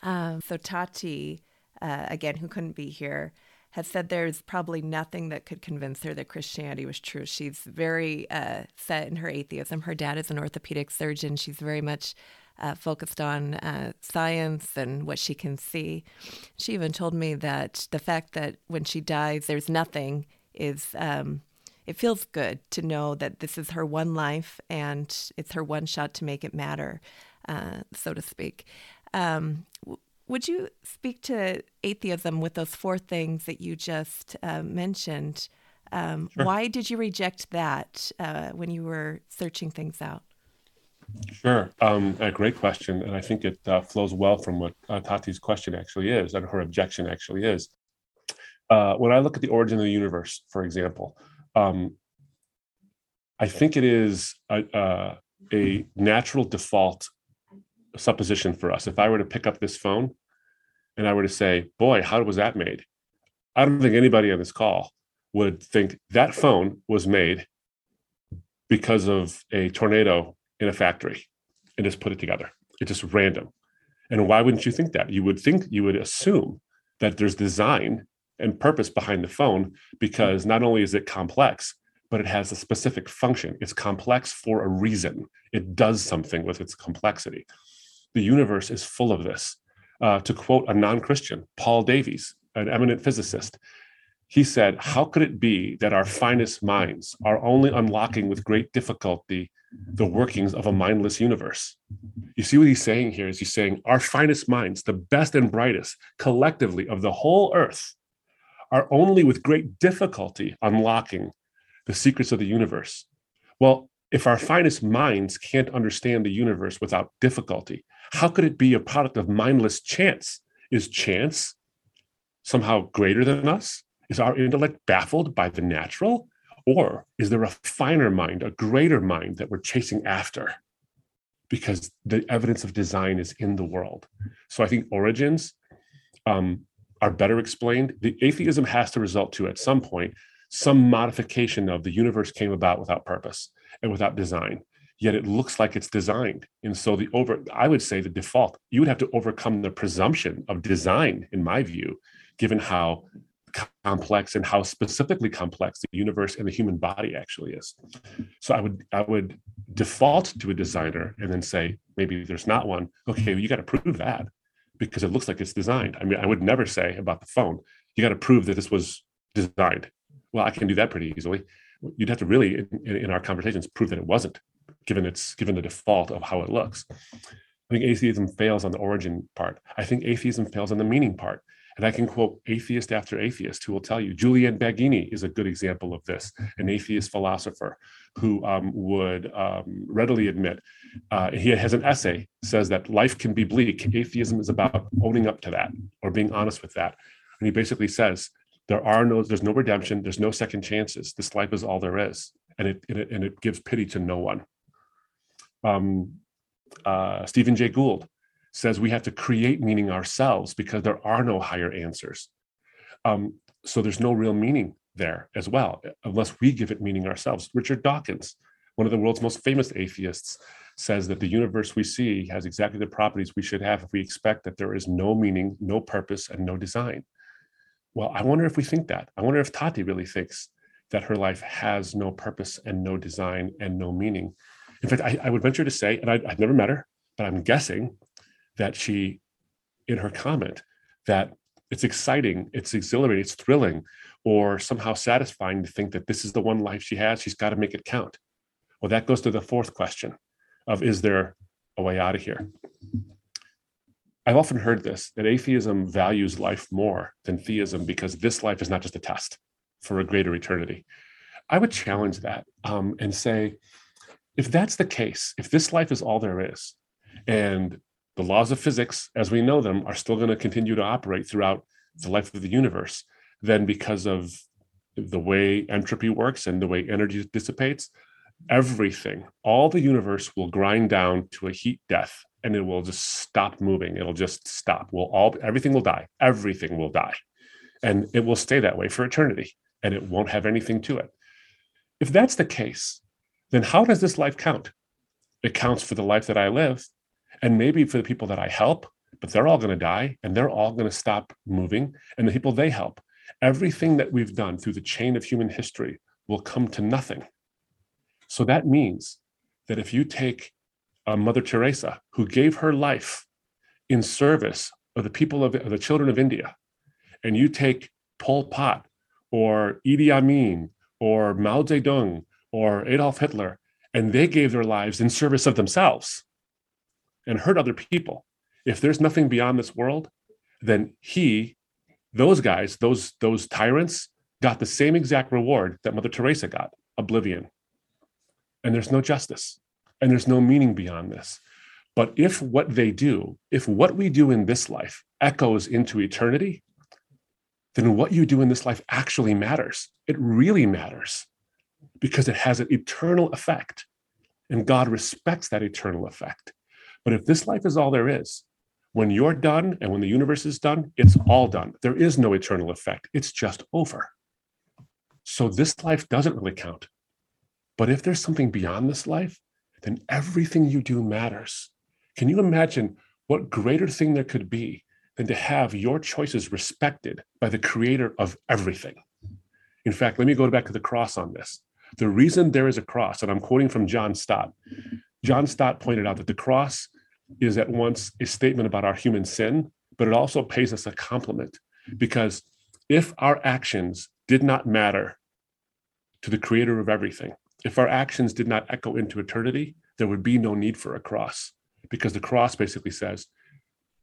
Um, so Totti, uh, again, who couldn't be here, has said there's probably nothing that could convince her that Christianity was true. She's very uh, set in her atheism. Her dad is an orthopedic surgeon. She's very much uh, focused on uh, science and what she can see. She even told me that the fact that when she dies, there's nothing is um, it feels good to know that this is her one life and it's her one shot to make it matter, uh, so to speak. Um, w- would you speak to atheism with those four things that you just uh, mentioned? Um, sure. Why did you reject that uh, when you were searching things out? Sure. Um, a great question. And I think it uh, flows well from what uh, Totti's question actually is, and her objection actually is. Uh, when I look at the origin of the universe, for example, um, I think it is a, uh, a natural default supposition for us. If I were to pick up this phone and I were to say, boy, how was that made? I don't think anybody on this call would think that phone was made because of a tornado in a factory and just put it together. It's just random. And why wouldn't you think that? You would think, you would assume that there's design and purpose behind the phone because not only is it complex, but it has a specific function. It's complex for a reason. It does something with its complexity. The universe is full of this. Uh, to quote a non Christian, Paul Davies, an eminent physicist, he said, How could it be that our finest minds are only unlocking with great difficulty the workings of a mindless universe. You see what he's saying here is he's saying our finest minds, the best and brightest collectively of the whole earth, are only with great difficulty unlocking the secrets of the universe. Well, if our finest minds can't understand the universe without difficulty, how could it be a product of mindless chance? Is chance somehow greater than us? Is our intellect baffled by the natural? Or is there a finer mind, a greater mind that we're chasing after? Because the evidence of design is in the world. So I think origins um, are better explained. The atheism has to result to, at some point, some modification of the universe came about without purpose and without design yet it looks like it's designed and so the over i would say the default you would have to overcome the presumption of design in my view given how complex and how specifically complex the universe and the human body actually is. So I would I would default to a designer and then say maybe there's not one. Okay, well, you got to prove that because it looks like it's designed. I mean, I would never say about the phone, you got to prove that this was designed. Well, I can do that pretty easily. You'd have to really, in, in our conversations, prove that it wasn't, given its given the default of how it looks. I think atheism fails on the origin part. I think atheism fails on the meaning part. And I can quote atheist after atheist who will tell you. Julian Baggini is a good example of this, an atheist philosopher who um, would um, readily admit, uh, he has an essay says that life can be bleak. Atheism is about owning up to that or being honest with that. And he basically says, there are no, there's no redemption, there's no second chances. This life is all there is. And it, and it, and it gives pity to no one. Um, uh, Stephen Jay Gould says we have to create meaning ourselves because there are no higher answers. Um, so there's no real meaning there as well, unless we give it meaning ourselves. Richard Dawkins, one of the world's most famous atheists, says that the universe we see has exactly the properties we should have if we expect that there is no meaning, no purpose, and no design. Well, I wonder if we think that. I wonder if Totti really thinks that her life has no purpose and no design and no meaning. In fact, I, I would venture to say, and I, I've never met her, but I'm guessing that she, in her comment, that it's exciting, it's exhilarating, it's thrilling, or somehow satisfying to think that this is the one life she has. She's got to make it count. Well, that goes to the fourth question of is there a way out of here? I've often heard this that atheism values life more than theism because this life is not just a test for a greater eternity. I would challenge that um, and say, if that's the case, if this life is all there is, and the laws of physics as we know them are still going to continue to operate throughout the life of the universe then because of the way entropy works and the way energy dissipates. Everything all the universe will grind down to a heat death and it will just stop moving. It'll just stop. We'll all everything will die. Everything will die. And it will stay that way for eternity and it won't have anything to it. If that's the case then how does this life count? It counts for the life that i live and maybe for the people that I help, but they're all going to die and they're all going to stop moving. And the people they help, everything that we've done through the chain of human history will come to nothing. So that means that if you take a Mother Teresa who gave her life in service of the people of, of the children of India, and you take Pol Pot or Idi Amin or Mao Zedong or Adolf Hitler, and they gave their lives in service of themselves and hurt other people. If there's nothing beyond this world, then he, those guys, those those tyrants got the same exact reward that Mother Teresa got, oblivion. And there's no justice and there's no meaning beyond this. But if what they do, if what we do in this life echoes into eternity, then what you do in this life actually matters. It really matters because it has an eternal effect. And God respects that eternal effect. But if this life is all there is, when you're done and when the universe is done, it's all done. There is no eternal effect, it's just over. So this life doesn't really count. But if there's something beyond this life, then everything you do matters. Can you imagine what greater thing there could be than to have your choices respected by the creator of everything? In fact, let me go back to the cross on this. The reason there is a cross, and I'm quoting from John Stott, John Stott pointed out that the cross is at once a statement about our human sin, but it also pays us a compliment because if our actions did not matter to the creator of everything, if our actions did not echo into eternity, there would be no need for a cross because the cross basically says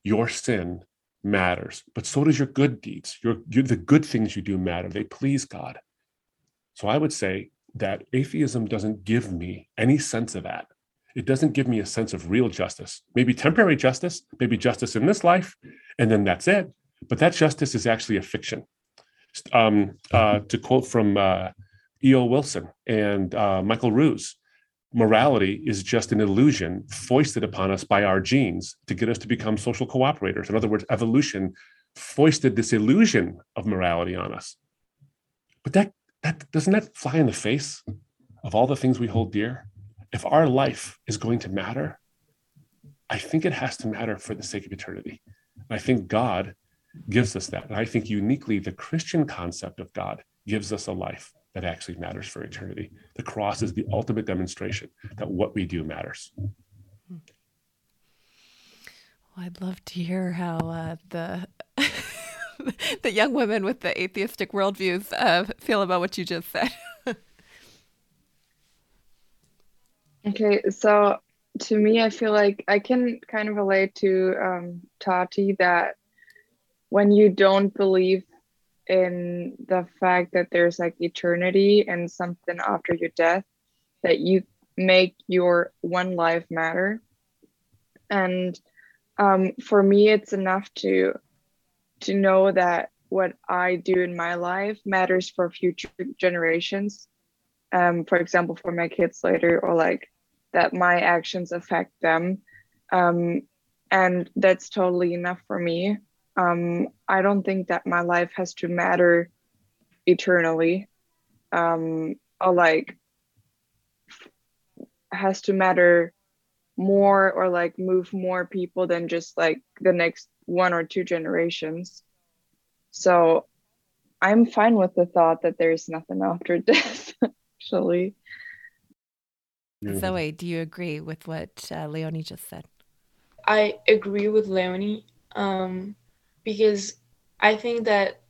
your sin matters, but so does your good deeds. Your, your, the good things you do matter. They please God. So I would say that atheism doesn't give me any sense of that. It doesn't give me a sense of real justice. Maybe temporary justice, maybe justice in this life, and then that's it. But that justice is actually a fiction. Um, uh, to quote from uh, E.O. Wilson and uh, Michael Ruse, morality is just an illusion foisted upon us by our genes to get us to become social cooperators. In other words, evolution foisted this illusion of morality on us. But that that doesn't that fly in the face of all the things we hold dear? If our life is going to matter, I think it has to matter for the sake of eternity. And I think God gives us that. And I think uniquely the Christian concept of God gives us a life that actually matters for eternity. The cross is the ultimate demonstration that what we do matters. Well, I'd love to hear how uh, the the young women with the atheistic worldviews uh, feel about what you just said. okay, so to me, I feel like I can kind of relate to um, Totti that when you don't believe in the fact that there's like eternity and something after your death that you make your one life matter. And um, for me it's enough to to know that what i do in my life matters for future generations um, for example for my kids later or like that my actions affect them. Um, and that's totally enough for me. Um, I don't think that my life has to matter eternally. Um, or like has to matter more or like move more people than just like the next one or two generations. So I'm fine with the thought that there's nothing after death, actually. Zoe, do you agree with what uh, Leonie just said? I agree with Leonie. Um, because I think that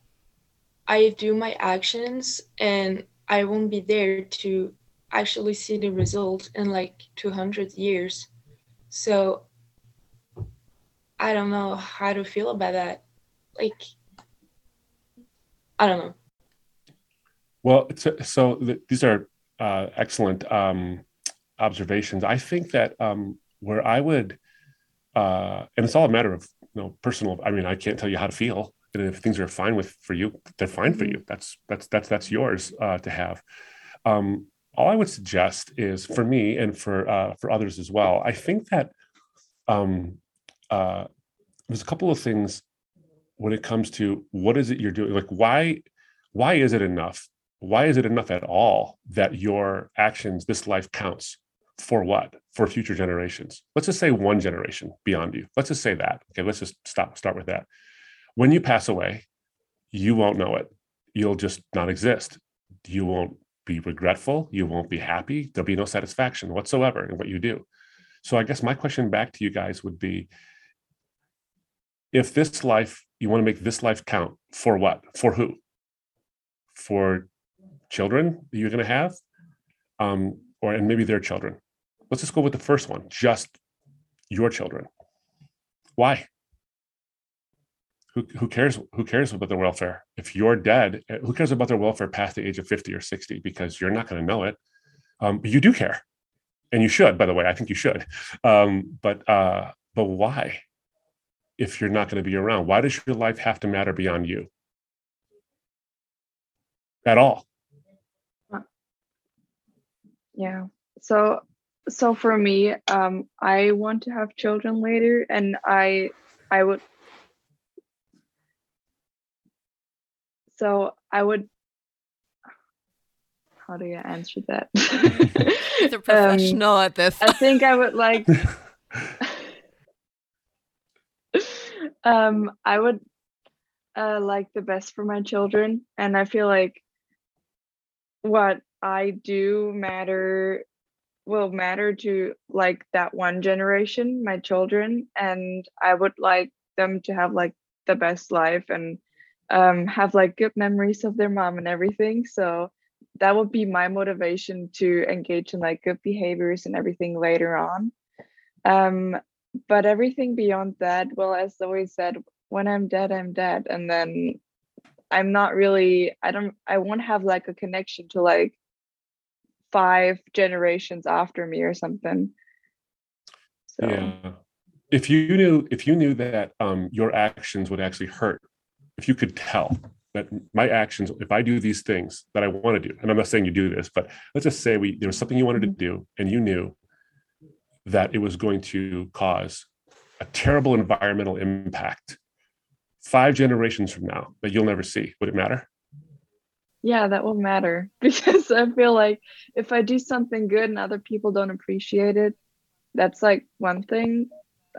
I do my actions and I won't be there to actually see the result in like 200 years. So I don't know how to feel about that. Like, I don't know. Well, so these are uh, excellent um, observations. I think that um, where I would, uh, and it's all a matter of you know personal i mean i can't tell you how to feel and if things are fine with for you they're fine for mm-hmm. you that's that's that's that's yours uh, to have um, all i would suggest is for me and for uh, for others as well i think that um, uh, there's a couple of things when it comes to what is it you're doing like why why is it enough why is it enough at all that your actions this life counts for what? For future generations. Let's just say one generation beyond you. Let's just say that. Okay let's just stop start with that. When you pass away you won't know it. You'll just not exist. You won't be regretful. You won't be happy. There'll be no satisfaction whatsoever in what you do. So i guess my question back to you guys would be if this life you want to make this life count for what? For who? For children that you're going to have um, or and maybe their children. Let's just go with the first one, just your children. Why? Who, who cares who cares about their welfare? If you're dead eh, who cares about their welfare past the age of 50 or 60 because you're not going to know it. Um, but you do care. And you should by the way i think you should. Um, but uh, but why? If you're not going to be around why does your life have to matter beyond you? At all yeah. So so for me um i want to have children later and i i would so i would how do you answer that? A professional um, at this. I think i would like um i would uh like the best for my children and i feel like what i do matter will matter to like that one generation my children and i would like them to have like the best life and um, have like good memories of their mom and everything so that would be my motivation to engage in like good behaviors and everything later on. Um, but everything beyond that, well, as always said, when I'm dead, I'm dead. And then I'm not really, I don't, I won't have like a connection to like five generations after me or something. So. Yeah. If you knew, if you knew that um, your actions would actually hurt, if you could tell that my actions, if I do these things that I want to do, and I'm not saying you do this, but let's just say we there was something you wanted to mm-hmm. do, and you knew that it was going to cause a terrible environmental impact five generations from now that you'll never see, would it matter? Yeah, that will matter because I feel like if I do something good and other people don't appreciate it, that's like one thing.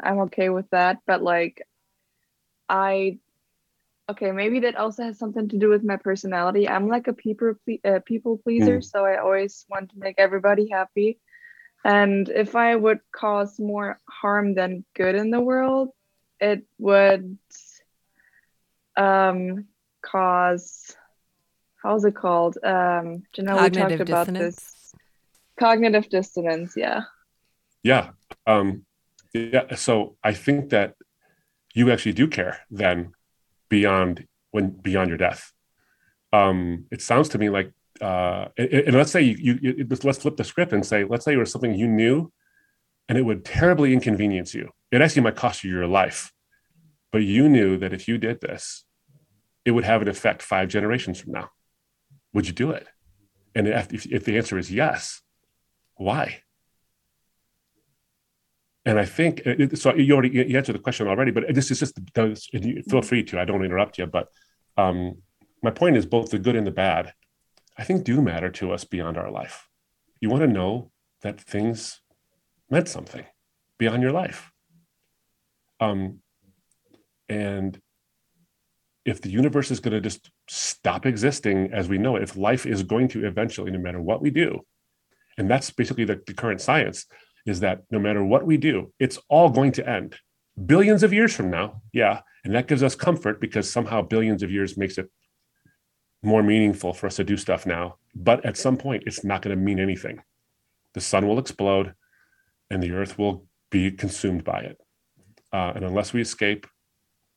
I'm okay with that. But like, I, okay, maybe that also has something to do with my personality. I'm like a people, uh, people pleaser. Mm. So I always want to make everybody happy. And if I would cause more harm than good in the world, it would um, cause how's it called? Um, Janell, Cognitive we talked about dissonance. this. Cognitive dissonance, yeah. Yeah. Um, yeah. So I think that you actually do care then beyond when beyond your death. Um, it sounds to me like, uh, and, and let's say you, you, let's flip the script and say, let's say it was something you knew and it would terribly inconvenience you. It actually might cost you your life but you knew that if you did this, it would have an effect five generations from now. Would you do it? And if, if the answer is yes, why? And I think so. You already you answered the question already, but this is just feel free to. I don't interrupt you, but um, my point is both the good and the bad. I think do matter to us beyond our life. You want to know that things meant something beyond your life. Um, and if the universe is going to just stop existing as we know it, if life is going to eventually, no matter what we do, and that's basically the, the current science, is that no matter what we do, it's all going to end. Billions of years from now, yeah. And that gives us comfort because somehow billions of years makes it more meaningful for us to do stuff now. But at some point, it's not going to mean anything. The sun will explode and the earth will be consumed by it. Uh, and unless we escape,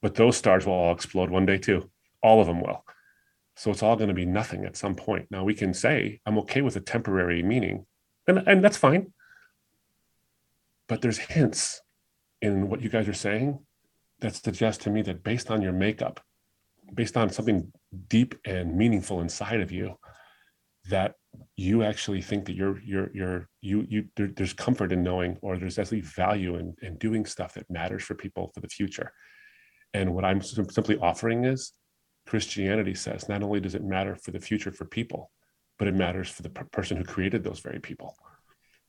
but those stars will all explode one day too. All of them will. So it's all going to be nothing at some point. Now we can say, I'm okay with a temporary meaning, and, and that's fine. But there's hints in what you guys are saying that suggest to me that based on your makeup, based on something deep and meaningful inside of you, that you actually think that you're you're you're you you there, there's comfort in knowing or there's actually value in, in doing stuff that matters for people for the future and what I'm simply offering is Christianity says not only does it matter for the future for people, but it matters for the person who created those very people.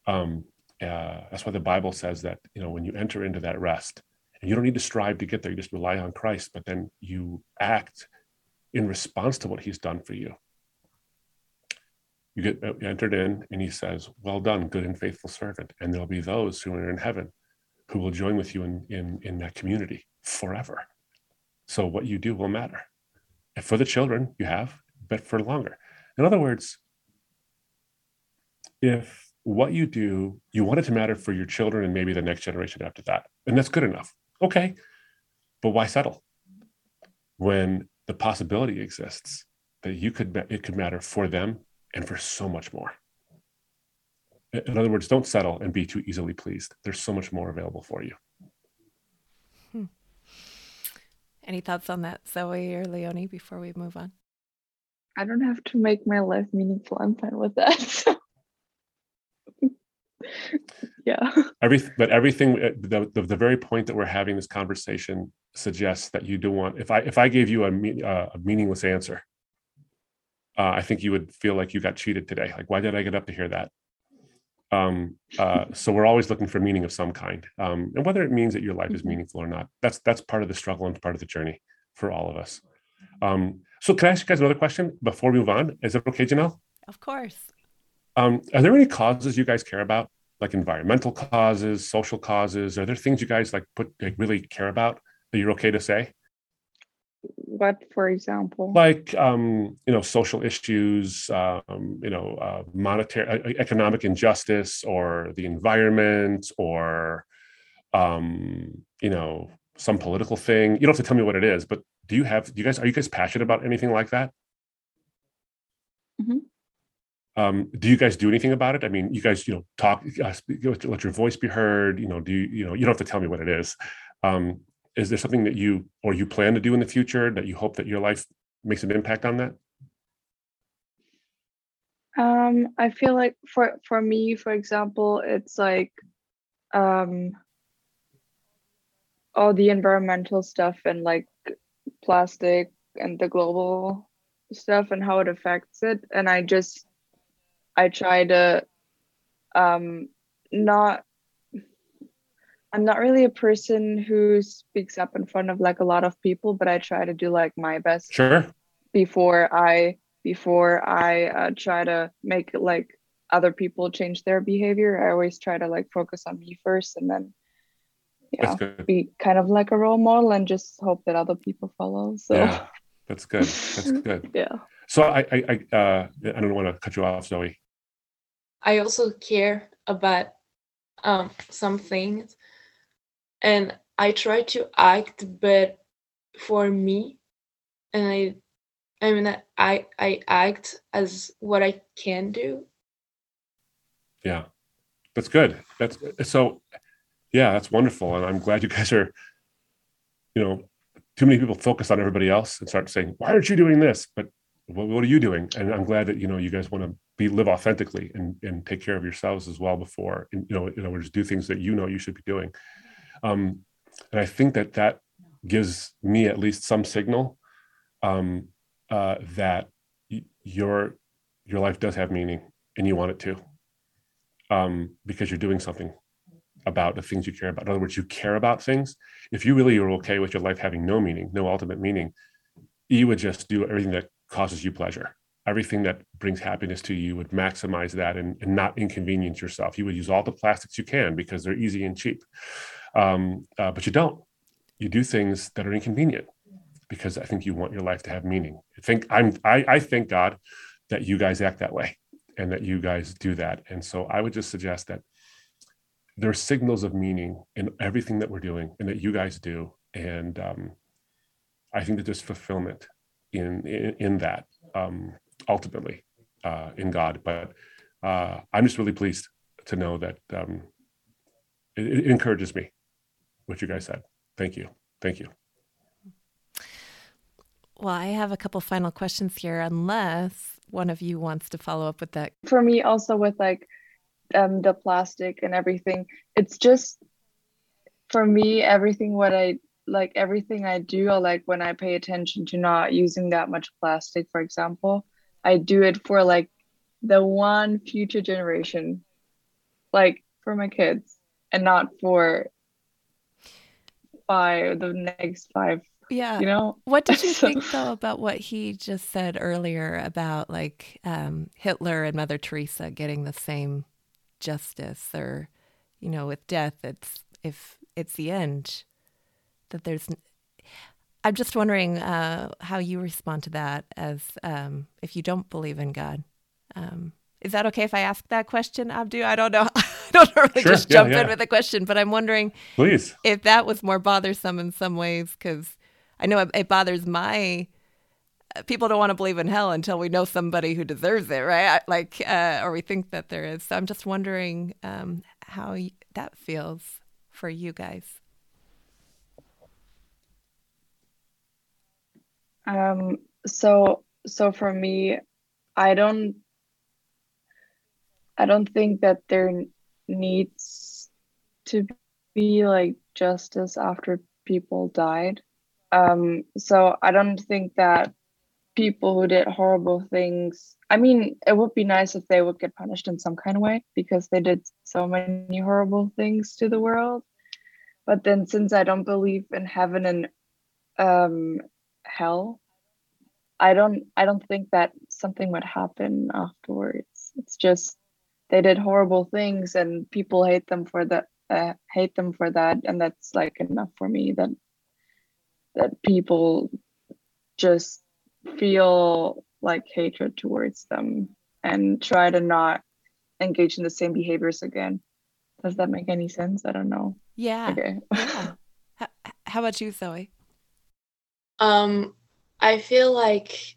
Um, uh, that's why the Bible says that you know when you enter into that rest, and you don't need to strive to get there, you just rely on Christ, but then you act in response to what He's done for you. You get uh, entered in, and He says, "Well done, good and faithful servant." And there'll be those who are in heaven who will join with you in in, in that community forever. So what you do will matter. For the children, you have, but for longer. In other words, if what you do, you want it to matter for your children and maybe the next generation after that, and that's good enough. Okay. But why settle when the possibility exists that you could it could matter for them and for so much more? In other words, don't settle and be too easily pleased. There's so much more available for you. Any thoughts on that, Zoe or Leonie, before we move on? I don't have to make my life meaningful. I'm fine with that. yeah. Every, but everything, uh, the, the, the very point that we're having this conversation suggests that you do want. If I if I gave you a, uh, a meaningless answer, uh, I think you would feel like you got cheated today. Like, why did I get up to hear that? Um, uh, so we're always looking for meaning of some kind, um, and whether it means that your life is mm-hmm. meaningful or not. That's that's part of the struggle and part of the journey for all of us. Um, so can I ask you guys another question before we move on? Is it okay, Janell? Of course. Um, are there any causes you guys care about, like environmental causes, social causes? Are there things you guys like put like really care about that you're okay to say? What, for example? like um, you know social issues um, you know uh, monetary uh, economic injustice or the environment or um, you know some political thing you don't have to tell me what it is but do you have do you guys are you guys passionate about anything like that Mhm. um, do you guys do anything about it i mean you guys you know talk uh, let your voice be heard you know do you you know you don't have to tell me what it is um, is there something that you or you plan to do in the future that you hope that your life makes an impact on that Um, I feel like for for me, for example, it's like um all the environmental stuff and like plastic and the global stuff and how it affects it. And I just I try to um not I'm not really a person who speaks up in front of like a lot of people, but I try to do like my best sure before I before I uh, try to make like other people change their behavior. I always try to like focus on me first and then yeah, be kind of like a role model and just hope that other people follow. So yeah that's good that's good yeah. so i i i uh i don't want to cut you off zoe I also care about um, some things, and I try to act, but for me, and I, I mean, I I act as what I can do. yeah. That's good. That's so yeah that's wonderful and i'm glad you guys are you know too many people focus on everybody else and start saying why aren't you doing this? But what, what are you doing? And i'm glad that you know you guys want to be live authentically and and take care of yourselves as well before and you know in other words do things that you know you should be doing um and i think that that gives me at least some signal um uh that y- your your life does have meaning and you want it to um, because you're doing something about the things you care about. In other words, you care about things. If you really are okay with your life having no meaning, no ultimate meaning, you would just do everything that causes you pleasure. Everything that brings happiness to you would maximize that and, and not inconvenience yourself. You would use all the plastics you can because they're easy and cheap. Um, uh, but you don't. You do things that are inconvenient because I think you want your life to have meaning. I think I'm I, I thank God that you guys act that way and that you guys do that. And so I would just suggest that there are signals of meaning in everything that we're doing and that you guys do. And um, I think that there's fulfillment in in, in that um, ultimately uh, in God. But uh, I'm just really pleased to know that um, it, it encourages me what you guys said. Thank you. Thank you. Well, I have a couple final questions here, unless one of you wants to follow up with that. For me also with like um the plastic and everything, it's just for me everything what I like everything I do or like when I pay attention to not using that much plastic, for example, I do it for like the one future generation, like for my kids, and not for five the next five. Yeah. You know, What did you So- think though about what he just said earlier about like um, Hitler and Mother Teresa getting the same justice, or you know, with death, it's if it's the end that there's. i'm just wondering uh, how you respond to that as um, if you don't believe in God. Um, is that okay if I ask that question, Abdu? I don't know. I don't normally Sure. just Yeah, jump in with a question, but I'm wondering Please. if that was more bothersome in some ways because i know it, it bothers my uh, people don't want to believe in hell until we know somebody who deserves it right like uh, or we think that there is so i'm just wondering um, how y- that feels for you guys Um, so so for me, I don't I don't think that there n- needs to be like justice after people died. Um, so I don't think that people who did horrible things, I mean, it would be nice if they would get punished in some kind of way because they did so many horrible things to the world. But then since I don't believe in heaven and um hell, I don't I don't think that something would happen afterwards. It's just they did horrible things and people hate them for that uh, hate them for that and that's like enough for me that that people just feel like hatred towards them and try to not engage in the same behaviors again. Does that make any sense? I don't know. Yeah. Okay. yeah. How, how about you, Zoe? Um, I feel like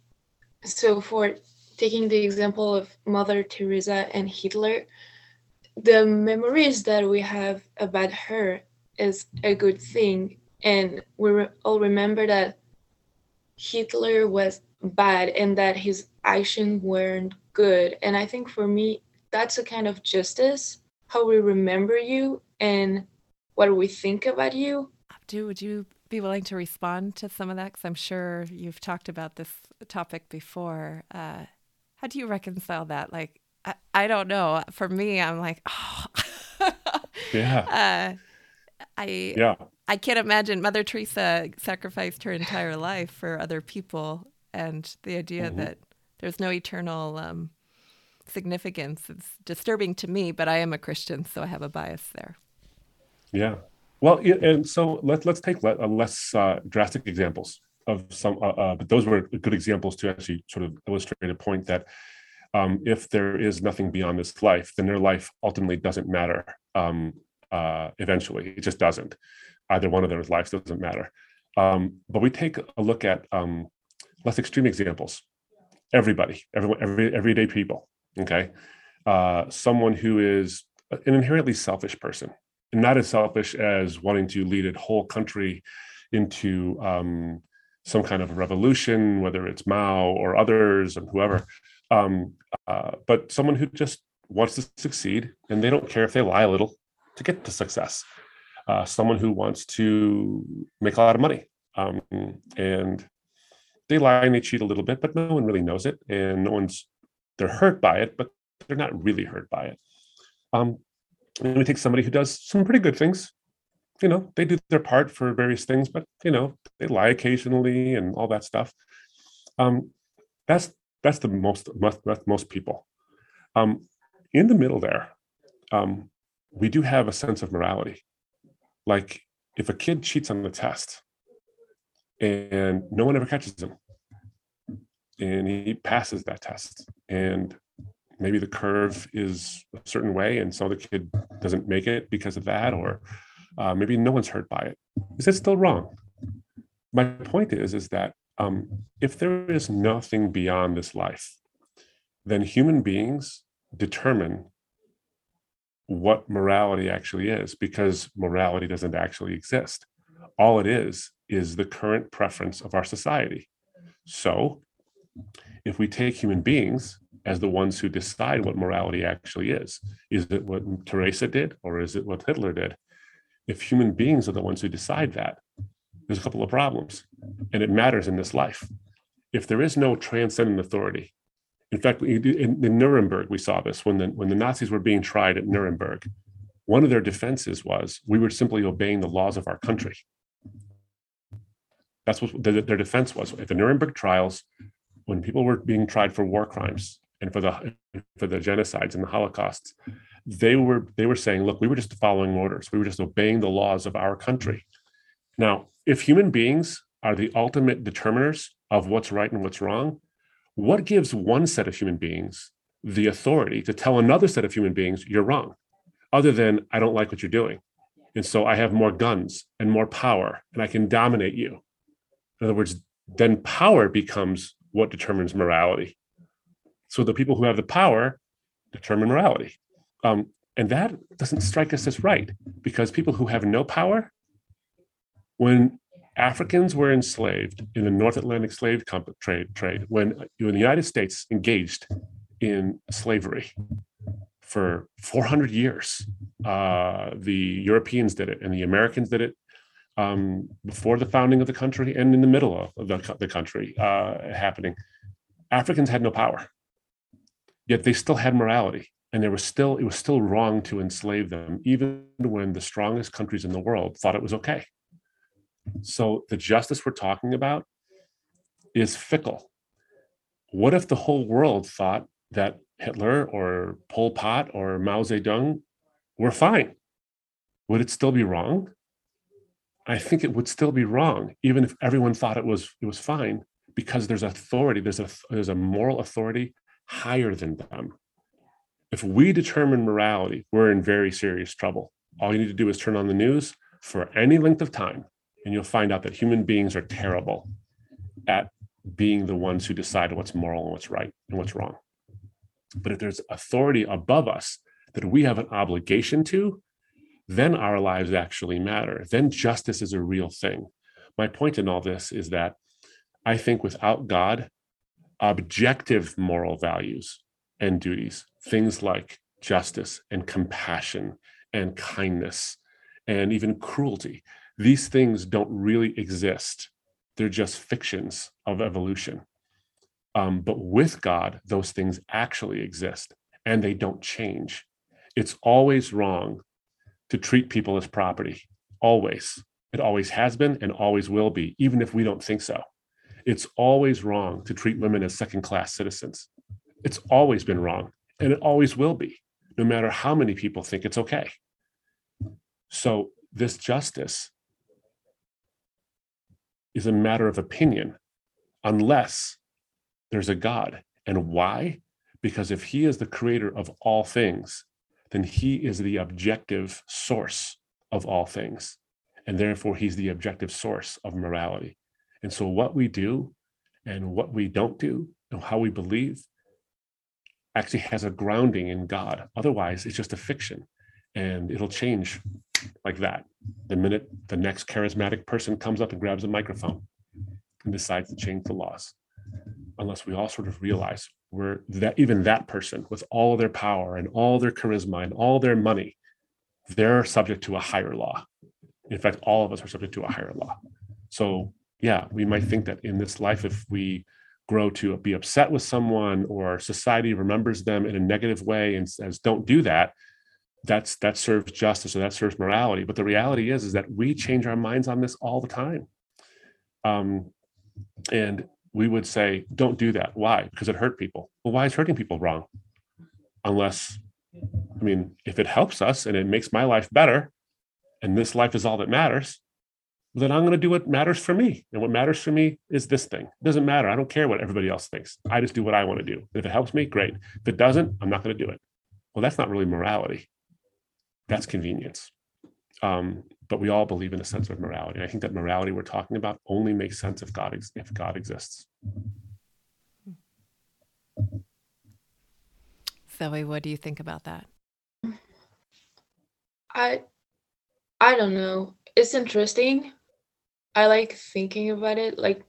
so for taking the example of Mother Teresa and Hitler, the memories that we have about her is a good thing, and we re- all remember that Hitler was bad and that his actions weren't good. And I think for me, that's a kind of justice how we remember you and what we think about you. Abdu, would you be willing to respond to some of that? Because I'm sure you've talked about this topic before. Uh, how do you reconcile that? Like, I, I don't know. For me, I'm like, oh. yeah. Uh, I yeah. I can't imagine Mother Teresa sacrificed her entire life for other people, and the idea mm-hmm. that there's no eternal um, significance is disturbing to me. But I am a Christian, so I have a bias there. Yeah. Well, and so let's let's take less uh, drastic examples of some, uh, uh, but those were good examples to actually sort of illustrate a point that um, if there is nothing beyond this life, then their life ultimately doesn't matter. Um, uh, eventually, it just doesn't either one of those lives doesn't matter. Um, but we take a look at um, less extreme examples. Everybody, everyone, every everyday people. Okay, uh, someone who is an inherently selfish person, and not as selfish as wanting to lead a whole country into um, some kind of revolution, whether it's Mao or others and whoever. Um, uh, but someone who just wants to succeed, and they don't care if they lie a little to get to success uh, someone who wants to make a lot of money. Um, and they lie and they cheat a little bit, but no one really knows it. And no one's, they're hurt by it, but they're not really hurt by it. Um, and we take somebody who does some pretty good things. You know, they do their part for various things, but you know, they lie occasionally and all that stuff. Um, that's that's the most most most people. Um, in the middle there, um, we do have a sense of morality like if a kid cheats on the test and no one ever catches him and he passes that test and maybe the curve is a certain way and so the kid doesn't make it because of that or uh, maybe no one's hurt by it is it still wrong my point is is that um, if there is nothing beyond this life then human beings determine what morality actually is because morality doesn't actually exist. All it is is the current preference of our society. So, if we take human beings as the ones who decide what morality actually is, is it what Teresa did or is it what Hitler did? If human beings are the ones who decide that, there's a couple of problems, and it matters in this life. If there is no transcendent authority, in fact, in, in Nuremberg, we saw this when the when the Nazis were being tried at Nuremberg. One of their defenses was we were simply obeying the laws of our country. That's what the, their defense was at the Nuremberg trials, when people were being tried for war crimes and for the for the genocides and the Holocausts. They were they were saying, look, we were just following orders. We were just obeying the laws of our country. Now, if human beings are the ultimate determiners of what's right and what's wrong, what gives one set of human beings the authority to tell another set of human beings you're wrong, other than I don't like what you're doing? And so I have more guns and more power and I can dominate you. In other words, then power becomes what determines morality. So the people who have the power determine morality. Um, and that doesn't strike us as right because people who have no power, when Africans were enslaved in the North Atlantic slave trade, trade when, the United States engaged in slavery for 400 years. Uh, the Europeans did it and the Americans did it um, before the founding of the country and in the middle of the, the country uh, happening. Africans had no power, yet they still had morality. And there was still, it was still wrong to enslave them, even when the strongest countries in the world thought it was okay. So the justice we're talking about is fickle. What if the whole world thought that Hitler or Pol Pot or Mao Zedong were fine? Would it still be wrong? I think it would still be wrong, even if everyone thought it was it was fine, because there's authority, there's a there's a moral authority higher than them. If we determine morality, we're in very serious trouble. All you need to do is turn on the news for any length of time, and you'll find out that human beings are terrible at being the ones who decide what's moral and what's right and what's wrong. But if there's authority above us that we have an obligation to, then our lives actually matter. Then justice is a real thing. My point in all this is that I think without God, objective moral values and duties, things like justice and compassion and kindness and even cruelty, these things don't really exist. They're just fictions of evolution. Um, but with God, those things actually exist and they don't change. It's always wrong to treat people as property, always. It always has been and always will be, even if we don't think so. It's always wrong to treat women as second class citizens. It's always been wrong, and it always will be, no matter how many people think it's okay. So, this justice is a matter of opinion, unless there's a God. And why? Because if He is the creator of all things, then He is the objective source of all things. And therefore, He's the objective source of morality. And so, what we do and what we don't do and how we believe actually has a grounding in God. Otherwise, it's just a fiction and it'll change like that the minute the next charismatic person comes up and grabs a microphone and decides to change the laws. Unless we all sort of realize we're that even that person with all their power and all their charisma and all their money, they're subject to a higher law. In fact, all of us are subject to a higher law. So yeah, we might think that in this life, if we grow to be upset with someone or society remembers them in a negative way and says, don't do that, that's that serves justice or that serves morality. But the reality is, is that we change our minds on this all the time. Um, and we would say, don't do that. Why? Because it hurt people. Well, why is hurting people wrong? Unless, I mean, if it helps us and it makes my life better, and this life is all that matters, then I'm going to do what matters for me. And what matters for me is this thing. It doesn't matter. I don't care what everybody else thinks. I just do what I want to do. If it helps me, great. If it doesn't, I'm not going to do it. Well, that's not really morality. That's convenience. Um, but we all believe in a sense of morality. And I think that morality we're talking about only makes sense if God if God exists. Zoe, what do you think about that? I I don't know. It's interesting I like thinking about it, like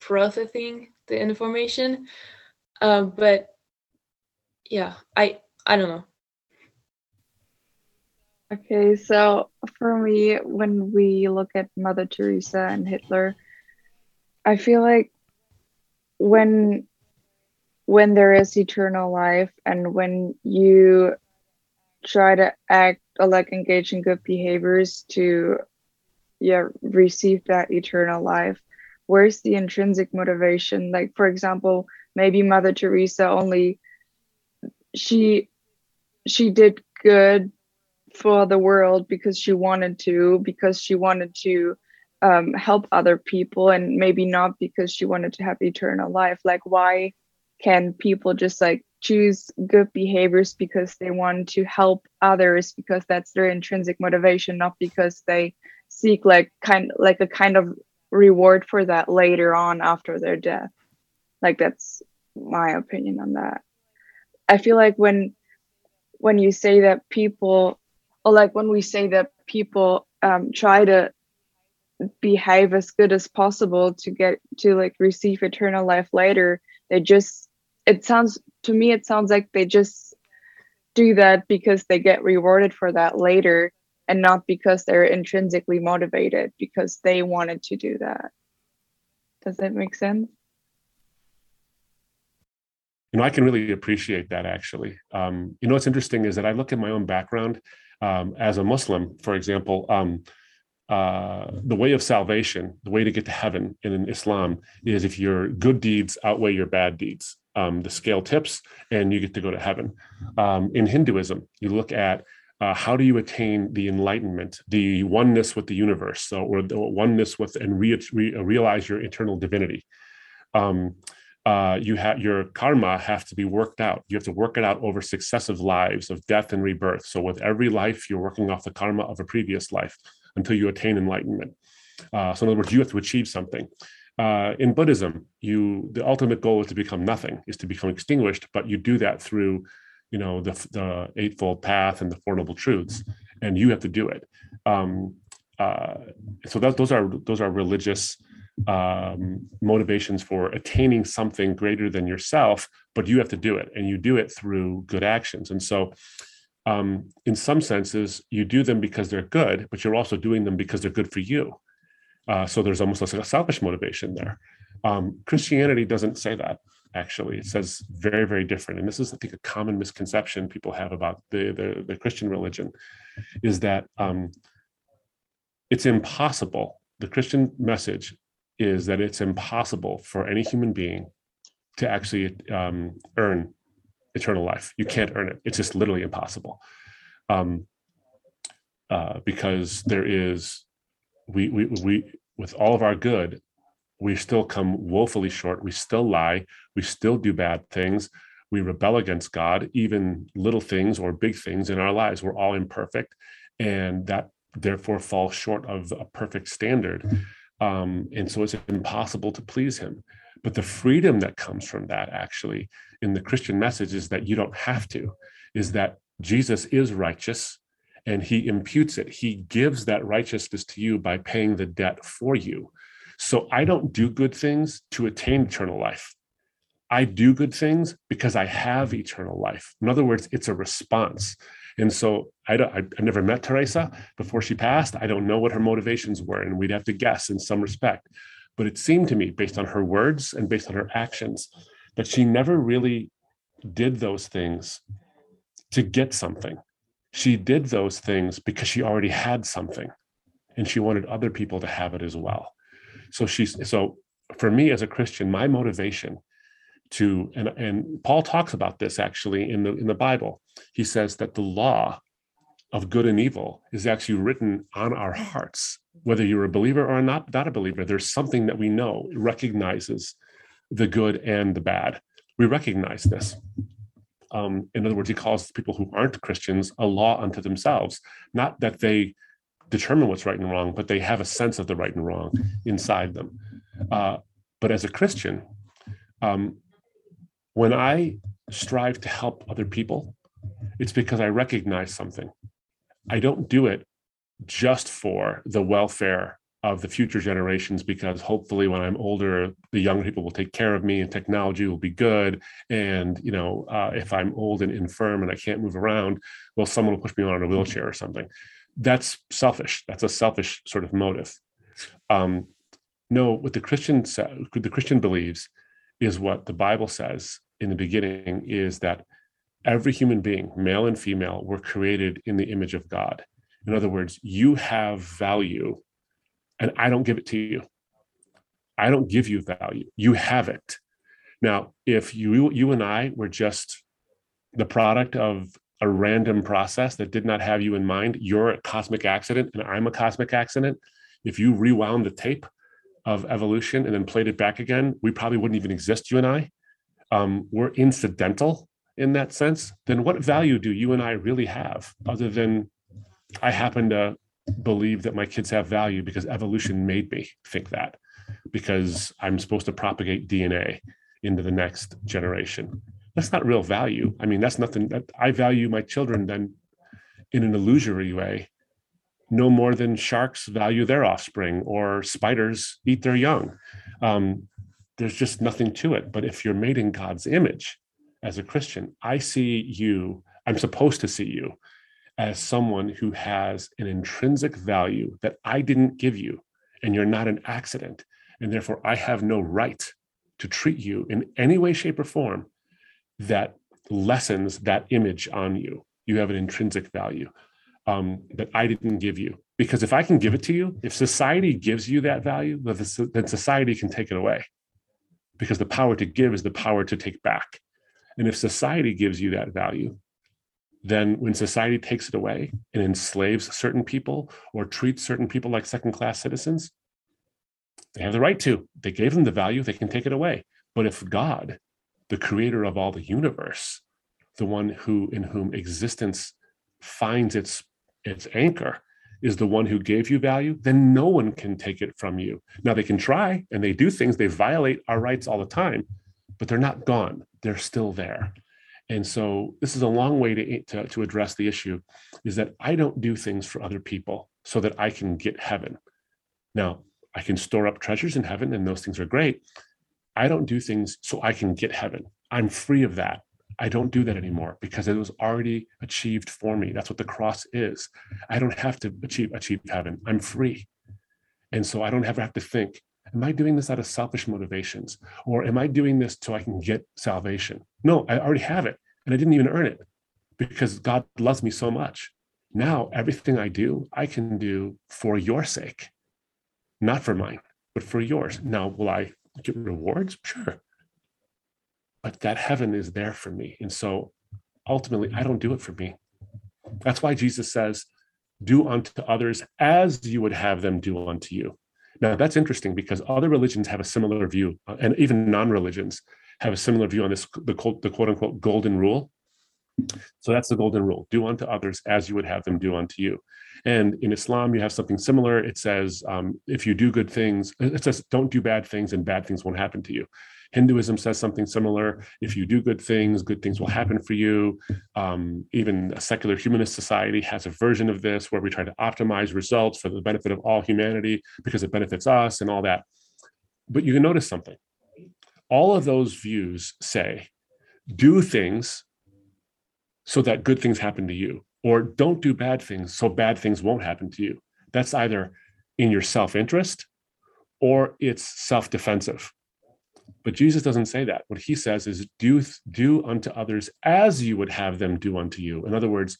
processing the information. Um, but yeah, I I don't know. Okay, so for me, when we look at Mother Teresa and Hitler, I feel like when when there is eternal life and when you try to act or like engage in good behaviors to yeah receive that eternal life. Where's the intrinsic motivation? Like for example maybe mother teresa only she she did good for the world because she wanted to because she wanted to um, help other people and maybe not because she wanted to have eternal life. Like why can people just like choose good behaviors because they want to help others because that's their intrinsic motivation not because they seek like kind like a kind of reward for that later on after their death. Like that's my opinion on that. I feel like when when you say that people or like when we say that people um, try to behave as good as possible to get to like receive eternal life later they just it sounds to me it sounds like they just do that because they get rewarded for that later and not because they're intrinsically motivated because they wanted to do that. Does that make sense? You know, I can really appreciate that actually. Um, you know, what's interesting is that I look at my own background um, as a Muslim, for example. Um, uh, the way of salvation, the way to get to heaven in Islam is if your good deeds outweigh your bad deeds. Um, the scale tips and you get to go to heaven. Um, in Hinduism, you look at uh, how do you attain the enlightenment, the oneness with the universe, so, or the oneness with and re, re, realize your internal divinity? Um, uh, you have your karma have to be worked out. You have to work it out over successive lives of death and rebirth. So with every life, you're working off the karma of a previous life until you attain enlightenment. Uh, so in other words, you have to achieve something. Uh, in Buddhism, you the ultimate goal is to become nothing, is to become extinguished, but you do that through, you know, the the eightfold path and the four noble truths, and you have to do it. Um, uh, so that, those are those are religious um, motivations for attaining something greater than yourself, but you have to do it, and you do it through good actions. And so, um, in some senses, you do them because they're good, but you're also doing them because they're good for you. Uh, so there's almost like a selfish motivation there. Um, Christianity doesn't say that. Actually, it says very, very different. And this is, I think, a common misconception people have about the the, the Christian religion, is that um, it's impossible. The Christian message is that it's impossible for any human being to actually um, earn eternal life. You can't earn it. It's just literally impossible. Um, uh, because there is, we, we, we, with all of our good, we still come woefully short. We still lie. We still do bad things. We rebel against God, even little things or big things in our lives. We're all imperfect. And that therefore falls short of a perfect standard. Um, and so it's impossible to please him. But the freedom that comes from that, actually, in the Christian message, is that you don't have to, is that Jesus is righteous and he imputes it. He gives that righteousness to you by paying the debt for you. So I don't do good things to attain eternal life. I do good things because I have eternal life. In other words, it's a response. And so I don't, I, I never met Teresa before she passed. I don't know what her motivations were, and we'd have to guess in some respect. But it seemed to me, based on her words and based on her actions, that she never really did those things to get something. She did those things because she already had something and she wanted other people to have it as well. So she's so for me as a Christian, my motivation to and and Paul talks about this actually in the in the Bible. He says that the law of good and evil is actually written on our hearts. Whether you're a believer or not not a believer there's something that we know recognizes the good and the bad. We recognize this. Um, in other words he calls people who aren't christians a law unto themselves. Not that they determine what's right and wrong but they have a sense of the right and wrong inside them. Uh, but as a christian um, when I strive to help other people, it's because I recognize something. I don't do it just for the welfare of the future generations because hopefully when i'm older the young people will take care of me and technology will be good. And you know uh, if i'm old and infirm and i can't move around well someone will push me on in a wheelchair or something that's selfish that's a selfish sort of motive um, no what the christian the christian believes is what the Bible says in the beginning is that every human being, male and female, were created in the image of God. In other words, you have value, and I don't give it to you. I don't give you value. You have it. Now, if you you and I were just the product of a random process that did not have you in mind, you're a cosmic accident and I'm a cosmic accident. If you rewound the tape, of evolution and then played it back again, we probably wouldn't even exist, you and I. Um, we're incidental in that sense. Then what value do you and I really have other than I happen to believe that my kids have value because evolution made me think that because I'm supposed to propagate DNA into the next generation. That's not real value. I mean, that's nothing that I value my children then in an illusory way no more than sharks value their offspring or spiders eat their young. Um, there's just nothing to it. But if you're made in God's image as a Christian, I see you, I'm supposed to see you as someone who has an intrinsic value that I didn't give you, and you're not an accident. And therefore, I have no right to treat you in any way, shape, or form that lessens that image on you. You have an intrinsic value um, that I didn't give you. Because if I can give it to you, if society gives you that value, then society can take it away. Because the power to give is the power to take back. And if society gives you that value, then when society takes it away and enslaves certain people or treats certain people like second class citizens, They have the right to. They gave them the value, they can take it away. But if God, the creator of all the universe, the one who in whom existence finds its its anchor, is the one who gave you value, then no one can take it from you. Now they can try and they do things, they violate our rights all the time, but they're not gone. They're still there. And so this is a long way to, to, to address the issue is that I don't do things for other people so that I can get heaven. Now, I can store up treasures in heaven and those things are great. I don't do things so I can get heaven. I'm free of that. I don't do that anymore because it was already achieved for me. That's what the cross is. I don't have to achieve achieve heaven. I'm free. And so I don't ever have to think, am I doing this out of selfish motivations? Or am I doing this so I can get salvation? No, I already have it. And I didn't even earn it because God loves me so much. Now everything I do, I can do for your sake, not for mine, but for yours. Now, will I get rewards? Sure but that heaven is there for me. And so ultimately, I don't do it for me. That's why Jesus says, Do unto others as you would have them do unto you. Now, that's interesting because other religions have a similar view, uh, and even non religions have a similar view on this, the, quote, the quote unquote golden rule. So that's the golden rule do unto others as you would have them do unto you. And in Islam, you have something similar. It says, um, if you do good things, it says, don't do bad things and bad things won't happen to you. Hinduism says something similar. If you do good things, good things will happen for you. Um, even a secular humanist society has a version of this where we try to optimize results for the benefit of all humanity because it benefits us and all that. But you can notice something. All of those views say do things so that good things happen to you, or don't do bad things so bad things won't happen to you. That's either in your self interest or it's self defensive. But Jesus doesn't say that. What he says is do do unto others as you would have them do unto you. In other words,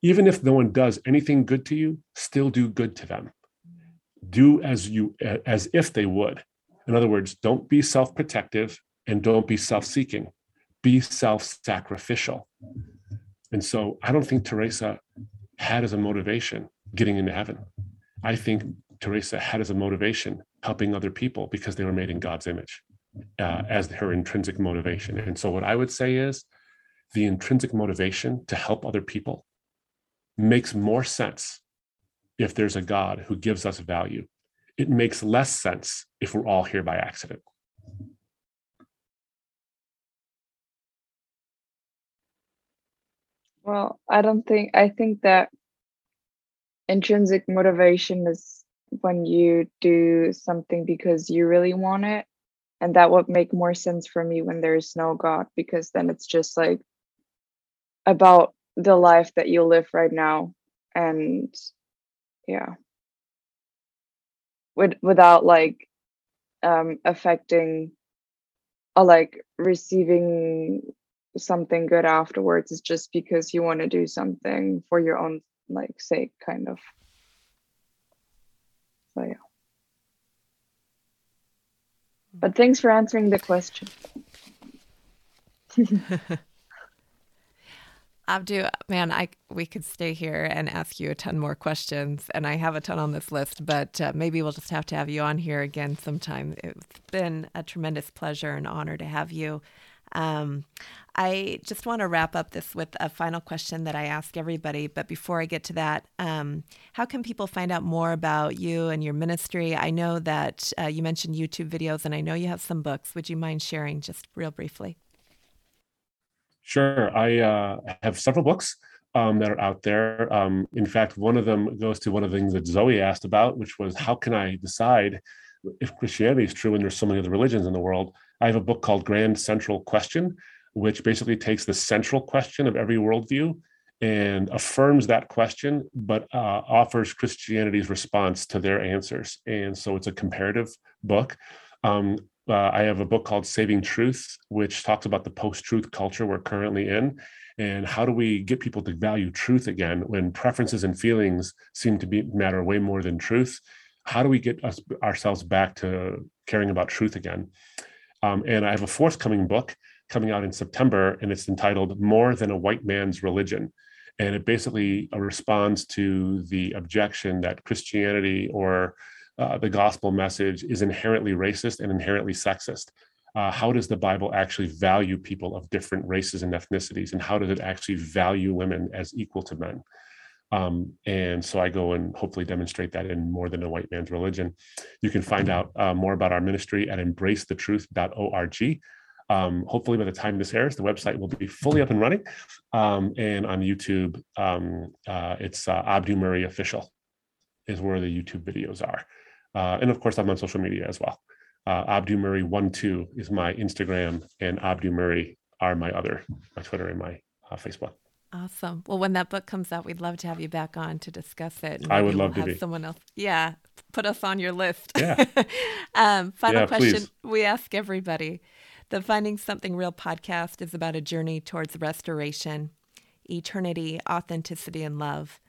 even if no one does anything good to you, still do good to them. Do as you as if they would. In other words, don't be self-protective and don't be self-seeking. Be self-sacrificial. And so I don't think Teresa had as a motivation getting into heaven. I think Teresa had as a motivation helping other people because they were made in God's image uh, as her intrinsic motivation. And so, what I would say is the intrinsic motivation to help other people makes more sense if there's a God who gives us value. It makes less sense if we're all here by accident. Well, I don't think, I think that intrinsic motivation is when you do something because you really want it and that would make more sense for me when there's no god because then it's just like about the life that you live right now and yeah. With without like um affecting or like receiving something good afterwards it's just because you want to do something for your own like sake kind of so yeah but thanks for answering the question. Abdu, man, I we could stay here and ask you a ton more questions, and I have a ton on this list, but uh, maybe we'll just have to have you on here again sometime. It's been a tremendous pleasure and honor to have you. Um, I just want to wrap up this with a final question that I ask everybody. But before I get to that, um, how can people find out more about you and your ministry? I know that uh, you mentioned YouTube videos, and I know you have some books. Would you mind sharing just real briefly? Sure. I uh, have several books um, that are out there. Um, in fact, one of them goes to one of the things that Zoe asked about, which was how can I decide if Christianity is true and there's so many other religions in the world? I have a book called Grand Central Question, which basically takes the central question of every worldview and affirms that question, but uh, offers Christianity's response to their answers. And so it's a comparative book. Um, uh, I have a book called Saving Truth, which talks about the post truth culture we're currently in. And how do we get people to value truth again when preferences and feelings seem to be matter way more than truth? How do we get us ourselves back to caring about truth again? Um, and I have a forthcoming book coming out in September, and it's entitled More Than a White Man's Religion. And it basically uh, responds to the objection that Christianity or uh, the gospel message is inherently racist and inherently sexist. Uh, how does the Bible actually value people of different races and ethnicities, and how does it actually value women as equal to men? Um, and so I go and hopefully demonstrate that in more than a white man's religion. You can find out uh, more about our ministry at embracethetruth.org. Um, hopefully, by the time this airs, the website will be fully up and running. Um, and on YouTube, um, uh, it's uh, Abdu Murray Official is where the YouTube videos are. Uh, and of course, I'm on social media as well. Uh, Abdu Murray one two is my Instagram, and Abdu Murray are my other my Twitter and my uh, Facebook. Awesome. Well, when that book comes out, we'd love to have you back on to discuss it. I would love we'll to have be. someone else. Yeah, put us on your list. Yeah. um, final Yeah, question please. we ask everybody. The Finding Something Real podcast is about a journey towards restoration, eternity, authenticity, and love.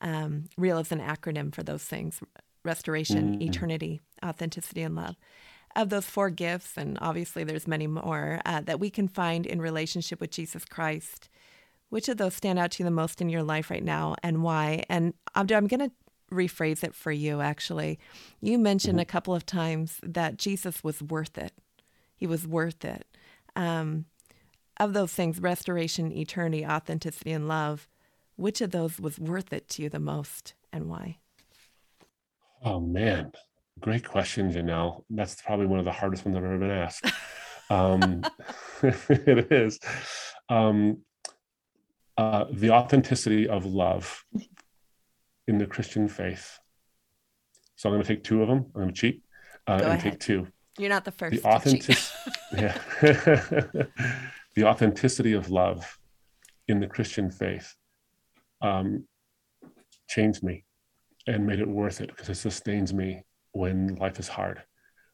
Um, real is an acronym for those things restoration, Mhm. eternity, authenticity, and love. Of those four gifts, and obviously there's many more uh, that we can find in relationship with Jesus Christ, which of those stand out to you the most in your life right now and why? And Abdu, I'm going to rephrase it for you actually. You mentioned a couple of times that Jesus was worth it. He was worth it. Um, of those things, restoration, eternity, authenticity, and love, which of those was worth it to you the most and why? Oh man, great question, Janell. That's probably one of the hardest ones I've ever been asked. Um, it is. Um, uh, the authenticity of love in the Christian faith. So I'm going to take two of them. I'm going to cheat uh, and ahead. take two. You're not the first. The to cheat. authentic, yeah, the authenticity of love in the Christian faith um, changed me and made it worth it because it sustains me when life is hard,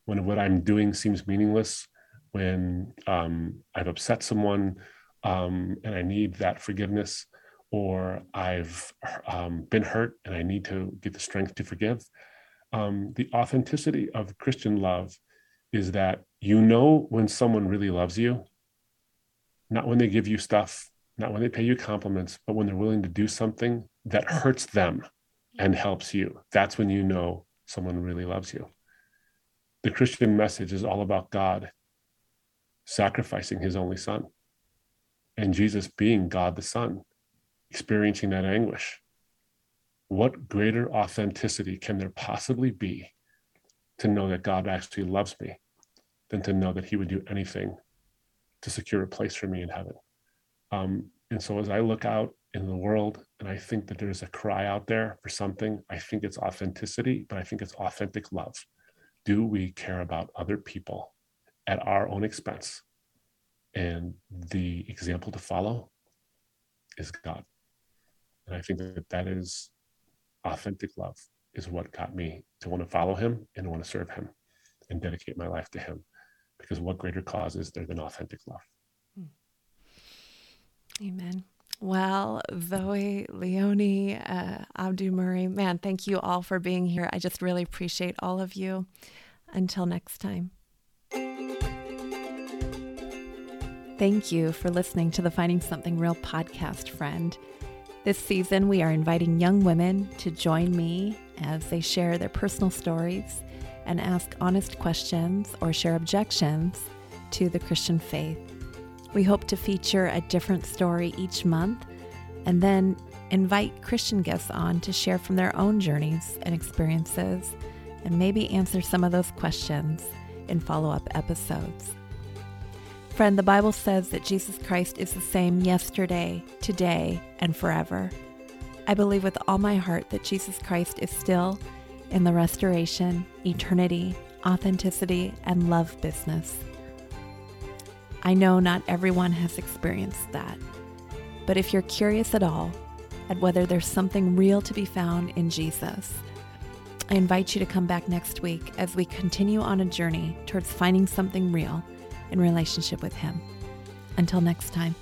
when what I'm doing seems meaningless, when um, I've upset someone um, and I need that forgiveness, or I've um, been hurt and I need to get the strength to forgive. Um, the authenticity of Christian love is that you know when someone really loves you, not when they give you stuff, not when they pay you compliments, but when they're willing to do something that hurts them and helps you. That's when you know someone really loves you. The Christian message is all about God sacrificing his only son and Jesus being God the Son, experiencing that anguish. What greater authenticity can there possibly be to know that God actually loves me than to know that he would do anything to secure a place for me in heaven? Um, and so as I look out in the world and I think that there's a cry out there for something, I think it's authenticity, but I think it's authentic love. Do we care about other people at our own expense? And the example to follow is God. And I think that that is authentic love, is what got me to want to follow him and want to serve him and dedicate my life to him. Because what greater cause is there than authentic love? Amen. Well, Zoe, Leonie, uh, Abdu Murray, man, thank you all for being here. I just really appreciate all of you. Until next time. Thank you for listening to the Finding Something Real podcast, friend. This season, we are inviting young women to join me as they share their personal stories and ask honest questions or share objections to the Christian faith. We hope to feature a different story each month and then invite Christian guests on to share from their own journeys and experiences and maybe answer some of those questions in follow up episodes. Friend, the Bible says that Jesus Christ is the same yesterday, today, and forever. I believe with all my heart that Jesus Christ is still in the restoration, eternity, authenticity, and love business. I know not everyone has experienced that, but if you're curious at all at whether there's something real to be found in Jesus, I invite you to come back next week as we continue on a journey towards finding something real in relationship with Him. Until next time.